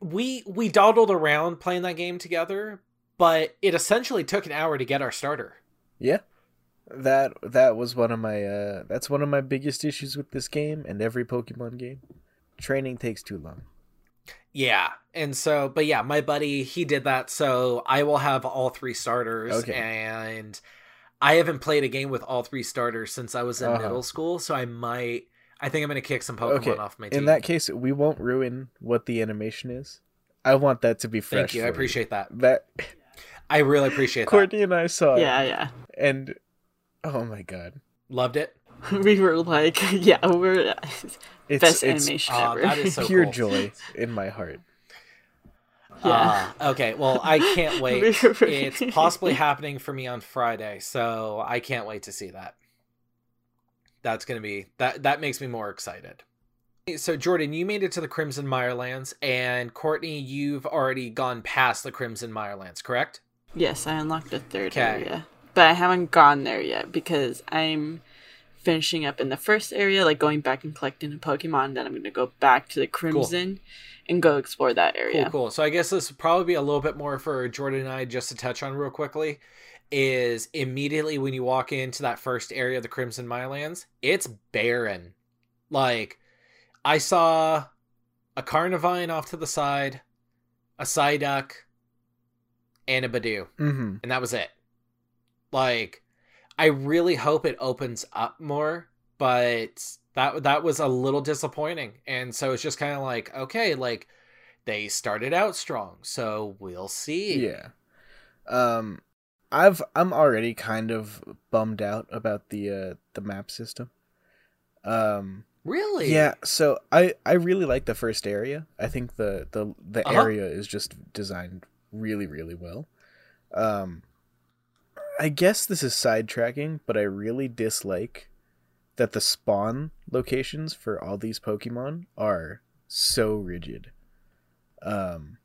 We we dawdled around playing that game together, but it essentially took an hour to get our starter. Yeah. That that was one of my uh that's one of my biggest issues with this game and every Pokemon game. Training takes too long. Yeah, and so, but yeah, my buddy he did that, so I will have all three starters, Okay. and I haven't played a game with all three starters since I was in Uh-huh. middle school, so I might. I think I'm gonna kick some Pokemon Okay, off my team. In that case, we won't ruin what the animation is. I want that to be fresh. thank you, I for appreciate that. that. I really appreciate that. Courtney and I saw it, yeah, yeah. and oh my god, Loved it. We were like, yeah, we're it's best it's animation Oh, ever. that is so pure cool. joy in my heart. Yeah. Ah, okay, well, I can't wait. It's possibly happening for me on Friday, so I can't wait to see that. That's gonna be that. That makes me more excited. So Jordan, you made it to the Crimson Mirelands, and Courtney, you've already gone past the Crimson Mirelands, correct? Yes, I unlocked the third 'Kay. area. But I haven't gone there yet because I'm finishing up in the first area, like going back and collecting a Pokemon. Then I'm going to go back to the Crimson and go explore that area. Cool, cool. So I guess this would probably be a little bit more for Jordan and I just to touch on real quickly. Is immediately when you walk into that first area of the Crimson Mirelands, it's barren. Like, I saw a Carnivine off to the side, a Psyduck, and a Budew, Mm-hmm. and that was it. Like, I really hope it opens up more, but that that was a little disappointing. And so it's just kind of like, okay, like they started out strong, so we'll see. Yeah. Um I've I'm already kind of bummed out about the uh the map system. Um Really? yeah, so I I really like the first area. I think the the the Uh-huh. area is just designed really really well. Um I guess this is sidetracking, but I really dislike that the spawn locations for all these Pokemon are so rigid. Um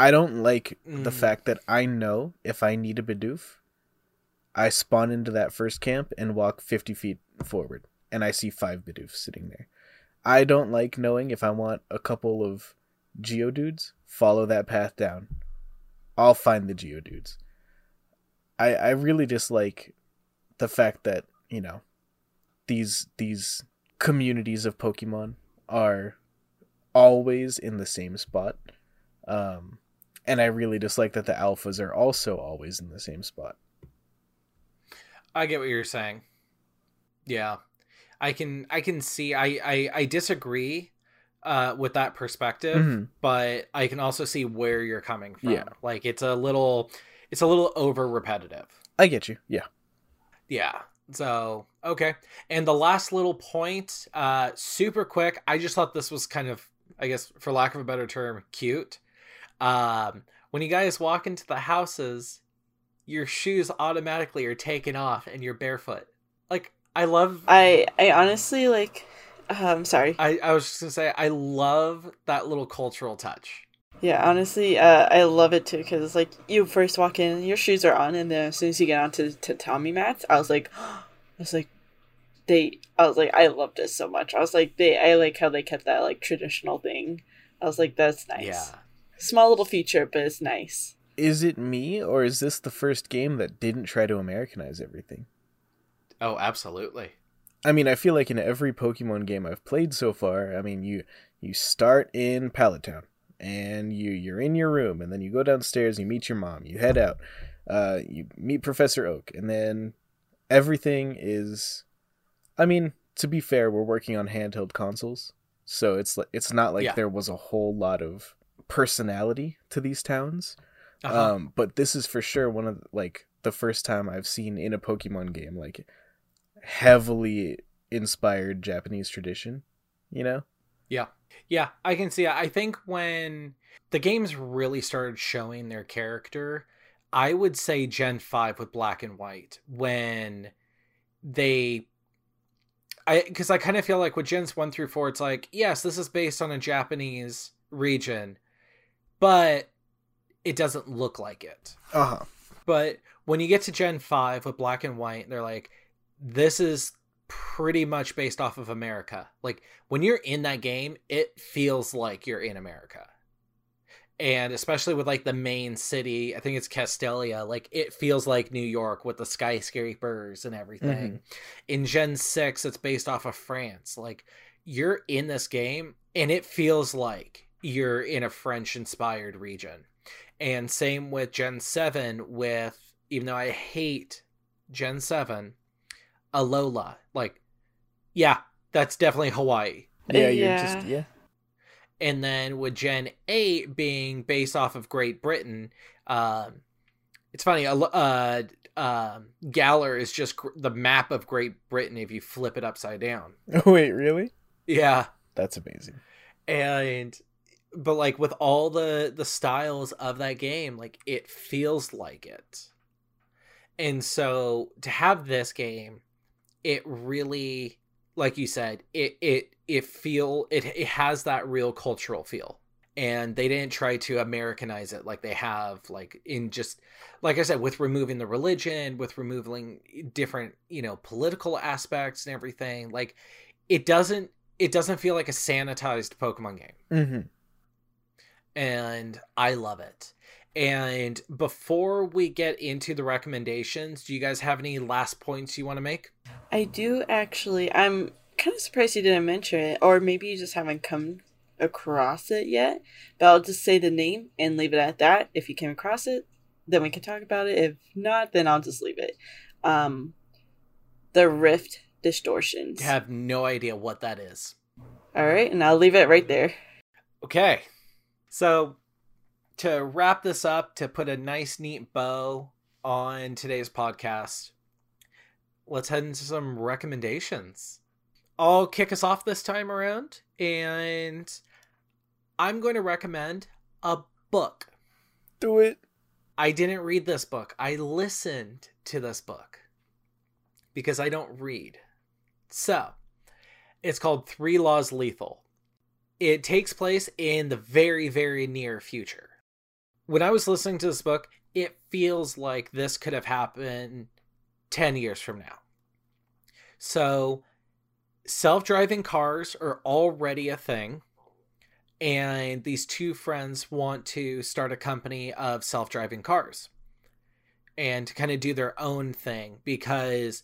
I don't like the Mm. fact that I know if I need a Bidoof, I spawn into that first camp and walk 50 feet forward, and I see five Bidoofs sitting there. I don't like knowing if I want a couple of Geodudes, follow that path down. I'll find the Geodudes. I I really dislike the fact that, you know, these these communities of Pokemon are always in the same spot. Um and I really dislike that the alphas are also always in the same spot. I get what you're saying. Yeah. I can I can see I I, I disagree uh with that perspective, Mhm. but I can also see where you're coming from. Yeah. Like it's a little it's a little over repetitive. I get you. Yeah. Yeah. So, okay. And the last little point, uh super quick. I just thought this was kind of I guess for lack of a better term, cute. Um when you guys walk into the houses, your shoes automatically are taken off and you're barefoot. Like I love I I honestly like. Um, sorry. I, I was just gonna say I love that little cultural touch. Yeah, honestly, uh, I love it too because it's like you first walk in, your shoes are on, and then as soon as you get onto the tatami mats, I was like, I was like, they, I was like, I love this so much. I was like, they, I like how they kept that like traditional thing. I was like, that's nice. Yeah. Small little feature, but it's nice. Is it me or is this the first game that didn't try to Americanize everything? Oh, absolutely. I mean, I feel like in every Pokemon game I've played so far, I mean, you you start in Pallet Town and you you're in your room and then you go downstairs, you meet your mom, you head out, uh, you meet Professor Oak, and then everything is. I mean, to be fair, we're working on handheld consoles, so it's like it's not like Yeah. there was a whole lot of personality to these towns. Uh-huh. Um, but this is for sure one of like the first time I've seen in a Pokemon game like heavily inspired Japanese tradition. You know? Yeah. Yeah, I can see. I think when the games really started showing their character, I would say Gen 5 with black and white when they I cuz I kind of feel like with Gens 1 through 4 it's like, yes, this is based on a Japanese region, but it doesn't look like it. Uh huh. But when you get to Gen 5 with black and white, they're like, this is pretty much based off of America. Like, when you're in that game, it feels like you're in America. And especially with like the main city, I think it's Castelia, like it feels like New York with the skyscrapers and everything. Mm-hmm. In Gen 6, it's based off of France. Like, you're in this game and it feels like you're in a French inspired region. And same with Gen 7 with even though I hate Gen 7, Alola. Like yeah, that's definitely Hawaii. Yeah, you're Yeah. just yeah. And then with Gen 8 being based off of Great Britain, um it's funny, Alo- uh um Galar is just gr- the map of Great Britain if you flip it upside down. Wait, really? Yeah. That's amazing. and but like with all the the styles of that game like it feels like it and so to have this game it really like you said it it it feel it it has that real cultural feel and they didn't try to americanize it like they have like in just like i said with removing the religion with removing different you know political aspects and everything like it doesn't it doesn't feel like a sanitized pokemon game Mm-hmm. and I love it. And before we get into the recommendations, do you guys have any last points you want to make? I do actually. I'm kind of surprised you didn't mention it, or maybe you just haven't come across it yet. But I'll just say the name and leave it at that. If you came across it, then we can talk about it. If not, then I'll just leave it. Um, the Rift Distortions. I have no idea what that is. All right, and I'll leave it right there. Okay. So, to wrap this up, to put a nice, neat bow on today's podcast, let's head into some recommendations. I'll kick us off this time around, and I'm going to recommend a book. Do it. I didn't read this book. I listened to this book because I don't read. So, it's called Three Laws Lethal. It takes place in the very, very near future. When I was listening to this book, it feels like this could have happened 10 years from now. So, self driving cars are already a thing. And these two friends want to start a company of self driving cars and kind of do their own thing because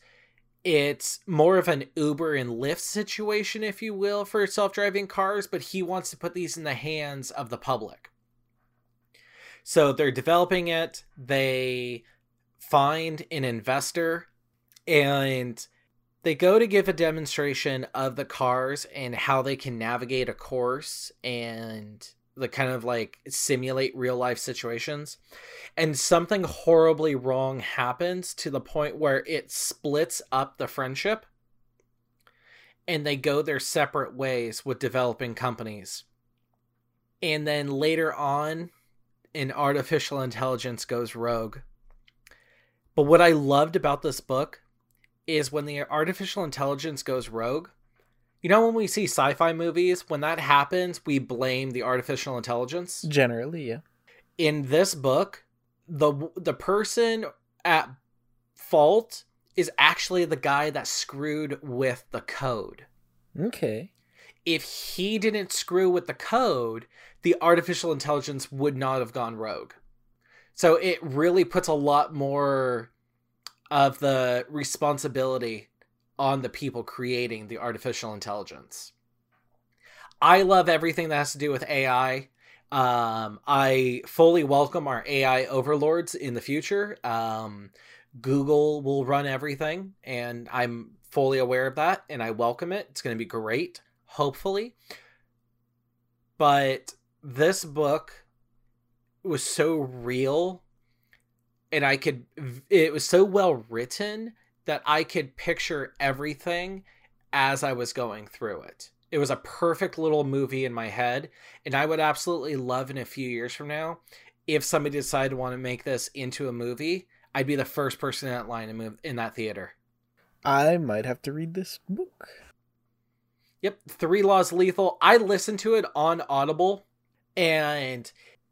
it's more of an Uber and Lyft situation, if you will, for self driving cars, but he wants to put these in the hands of the public. So they're developing it. They find an investor and they go to give a demonstration of the cars and how they can navigate a course and the kind of like simulate real life situations and something horribly wrong happens to the point where it splits up the friendship and they go their separate ways with developing companies and then later on an artificial intelligence goes rogue but what i loved about this book is when the artificial intelligence goes rogue you know when we see sci-fi movies, when that happens, we blame the artificial intelligence. Generally, yeah. In this book, the the person at fault is actually the guy that screwed with the code. Okay. If he didn't screw with the code, the artificial intelligence would not have gone rogue. So it really puts a lot more of the responsibility on the people creating the artificial intelligence. I love everything that has to do with AI. Um, I fully welcome our AI overlords in the future. Um, Google will run everything, and I'm fully aware of that, and I welcome it. It's going to be great, hopefully. But this book was so real, and I could, it was so well written that I could picture everything as I was going through it. It was a perfect little movie in my head, and I would absolutely love in a few years from now if somebody decided to want to make this into a movie. I'd be the first person in that line in that theater. I might have to read this book. Yep, Three Laws Lethal. I listened to it on Audible, and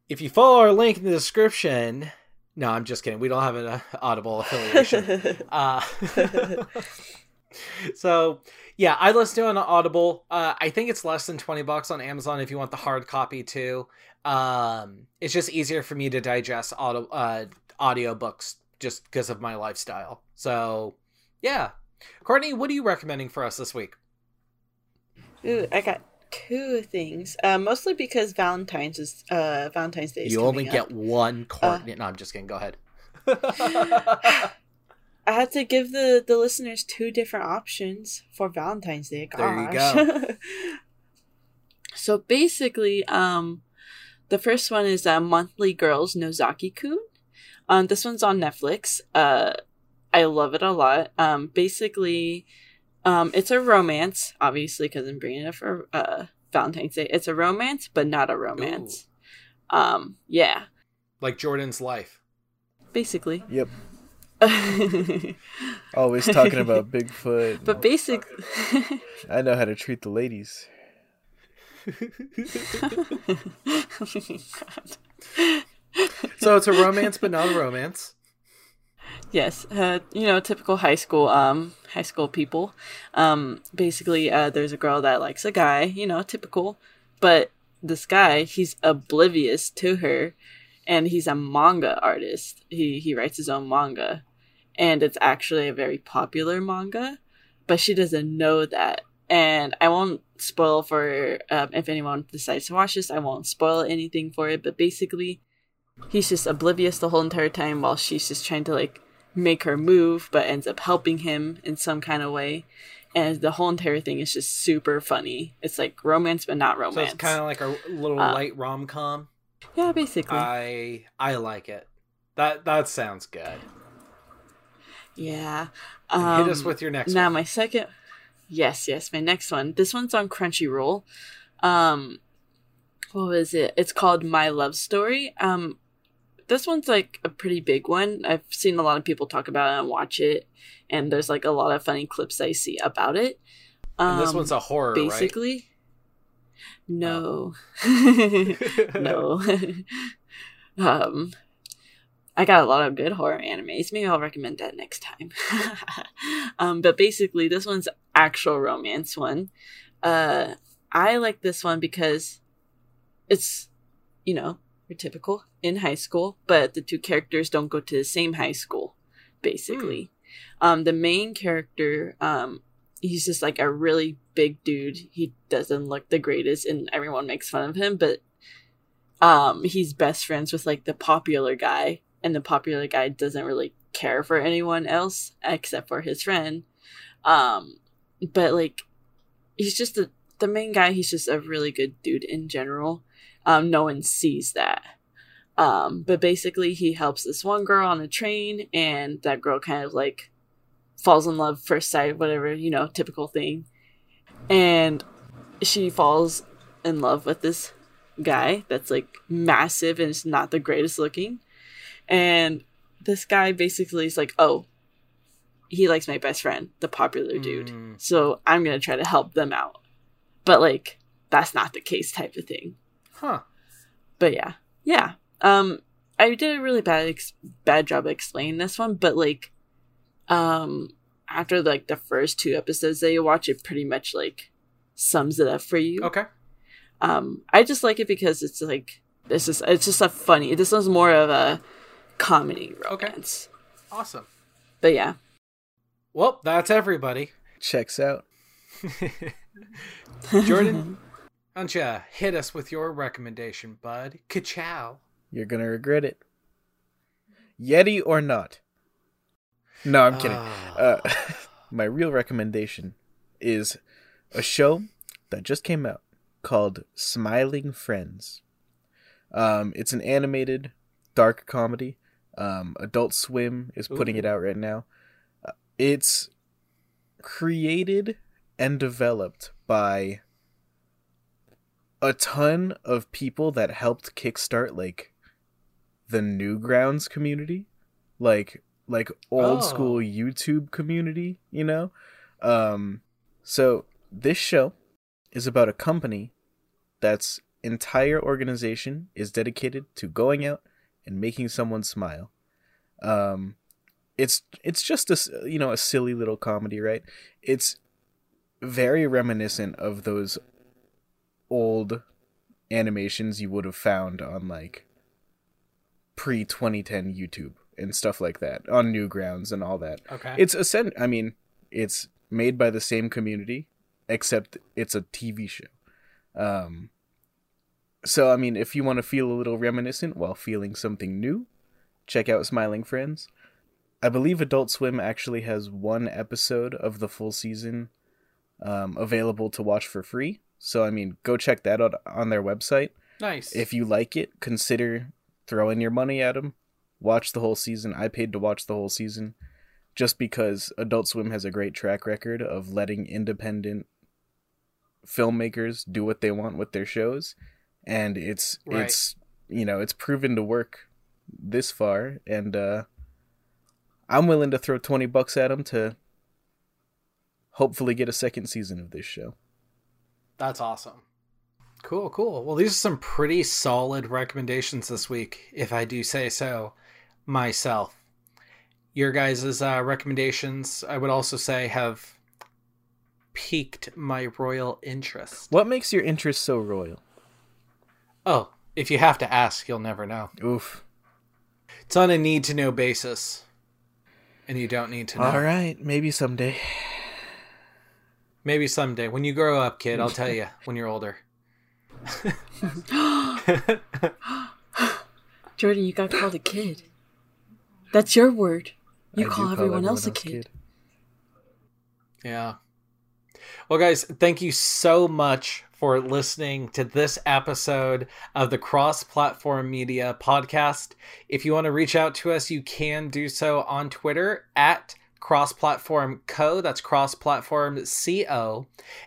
if you follow our link in the description, no, I'm just kidding. We don't have an uh, Audible affiliation. uh, so yeah, I listened to it on Audible. Uh, I think it's less than twenty bucks on Amazon if you want the hard copy too. Um, it's just easier for me to digest audio uh, audio books just because of my lifestyle. So yeah, Courtney, what are you recommending for us this week? Ooh, I got two things. Uh, mostly because Valentine's is uh Valentine's Day. Is you only up. get one Courtney. Uh, no, I'm just kidding. Go ahead. I had to give the the listeners two different options for Valentine's Day. Gosh. There you go. so basically, um, the first one is uh, Monthly Girls Nozaki-kun. Um, this one's on Netflix. Uh, I love it a lot. Um, basically, um, it's a romance, obviously, because I'm bringing it for uh, Valentine's Day. It's a romance, but not a romance. Ooh. Um, yeah. Like Jordan's life. Basically. Yep. Always talking about Bigfoot. But basically, I know how to treat the ladies. so it's a romance, but not a romance. Yes, uh, you know, typical high school, um, high school people. Um, basically, uh, there's a girl that likes a guy, you know, typical. But this guy, he's oblivious to her, and he's a manga artist. He he writes his own manga, and it's actually a very popular manga, but she doesn't know that. And I won't spoil for um, if anyone decides to watch this. I won't spoil anything for it, but basically, he's just oblivious the whole entire time while she's just trying to like make her move, but ends up helping him in some kind of way. And the whole entire thing is just super funny. It's like romance, but not romance. So it's kind of like a little uh, light rom com. Yeah, basically. I I like it. That that sounds good. Yeah. Um, hit us um, with your next. Now one. my second. Yes, yes, my next one. This one's on Crunchyroll. Um, what was it? It's called My Love Story. Um, this one's like a pretty big one. I've seen a lot of people talk about it and watch it, and there's like a lot of funny clips I see about it. Um, this one's a horror, basically. Right? No, oh. no. Um, I got a lot of good horror animes. Maybe I'll recommend that next time. um, but basically, this one's actual romance one. Uh, I like this one because it's, you know, your typical in high school, but the two characters don't go to the same high school, basically. Um, the main character, um, he's just like a really big dude. He doesn't look the greatest, and everyone makes fun of him, but um, he's best friends with like the popular guy, and the popular guy doesn't really care for anyone else except for his friend. Um, but like, he's just the the main guy. He's just a really good dude in general. Um, no one sees that. Um, but basically, he helps this one girl on a train, and that girl kind of like falls in love first sight, whatever you know, typical thing. And she falls in love with this guy that's like massive and is not the greatest looking. And this guy basically is like, oh, he likes my best friend, the popular dude. Mm. So I'm gonna try to help them out. But like, that's not the case type of thing. Huh. But yeah, yeah. Um, I did a really bad ex- bad job explaining this one, but like, um, after like the first two episodes that you watch, it pretty much like sums it up for you. Okay. Um, I just like it because it's like this is it's just a funny. This one's more of a comedy Okay. romance. Awesome. But yeah, Well, that's everybody. Checks out. Jordan, why don't you hit us with your recommendation, bud? Ka-chow. You're gonna regret it. Yeti or not? No, I'm kidding. Ah. Uh, my real recommendation is a show that just came out called Smiling Friends. Um, it's an animated dark comedy. Um, Adult Swim is putting it out right now. Uh, it's created and developed by a ton of people that helped kickstart like the Newgrounds community, like like old Oh. school YouTube community, you know. Um, so this show is about a company that's entire organization is dedicated to going out and making someone smile. Um, it's it's just a you know a silly little comedy, right? It's very reminiscent of those old animations you would have found on like pre 2010 YouTube and stuff like that on Newgrounds and all that. Okay. It's a sen- I mean, it's made by the same community, except it's a TV show. Um, so I mean, if you want to feel a little reminiscent while feeling something new, check out Smiling Friends. I believe Adult Swim actually has one episode of the full season um, available to watch for free. So I mean, go check that out on their website. nice. If you like it, consider throwing your money at them. Watch the whole season. I paid to watch the whole season just because Adult Swim has a great track record of letting independent filmmakers do what they want with their shows and it's Right. it's you know, it's proven to work this far and uh I'm willing to throw 20 bucks at them to hopefully get a second season of this show. That's awesome. Cool, cool. Well, these are some pretty solid recommendations this week, if I do say so myself. Your guys' uh, recommendations, I would also say, have piqued my royal interest. What makes your interest so royal? Oh, if you have to ask, you'll never know. Oof. It's on a need to know basis. And you don't need to know. All right, maybe someday. Maybe someday. When you grow up, kid, I'll tell you when you're older. Jordan, you got called a kid. That's your word. You I do call everyone else a kid. Yeah. Well, guys, thank you so much for listening to this episode of the Cross Platform Media Podcast. If you want to reach out to us, you can do so on Twitter at Cross Platform Co. That's Cross Platform Co.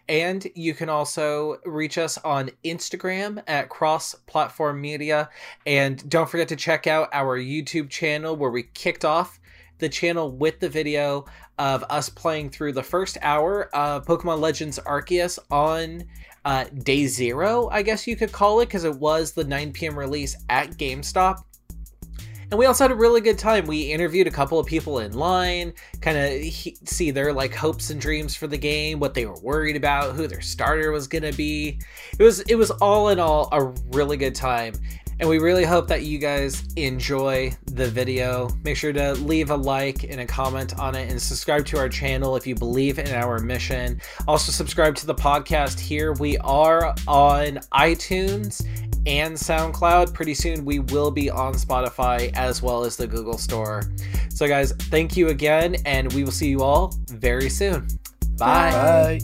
And you can also reach us on Instagram at Cross Platform Media. And don't forget to check out our YouTube channel where we kicked off the channel with the video of us playing through the first hour of Pokemon Legends Arceus on uh, day zero, I guess you could call it, because it was the 9 p.m. release at GameStop. And we also had a really good time. We interviewed a couple of people in line, kind of he- see their like hopes and dreams for the game, what they were worried about, who their starter was gonna be. It was it was all in all a really good time. And we really hope that you guys enjoy the video. Make sure to leave a like and a comment on it and subscribe to our channel if you believe in our mission. Also, subscribe to the podcast here. We are on iTunes and SoundCloud. Pretty soon, we will be on Spotify as well as the Google Store. So, guys, thank you again, and we will see you all very soon. Bye. Bye.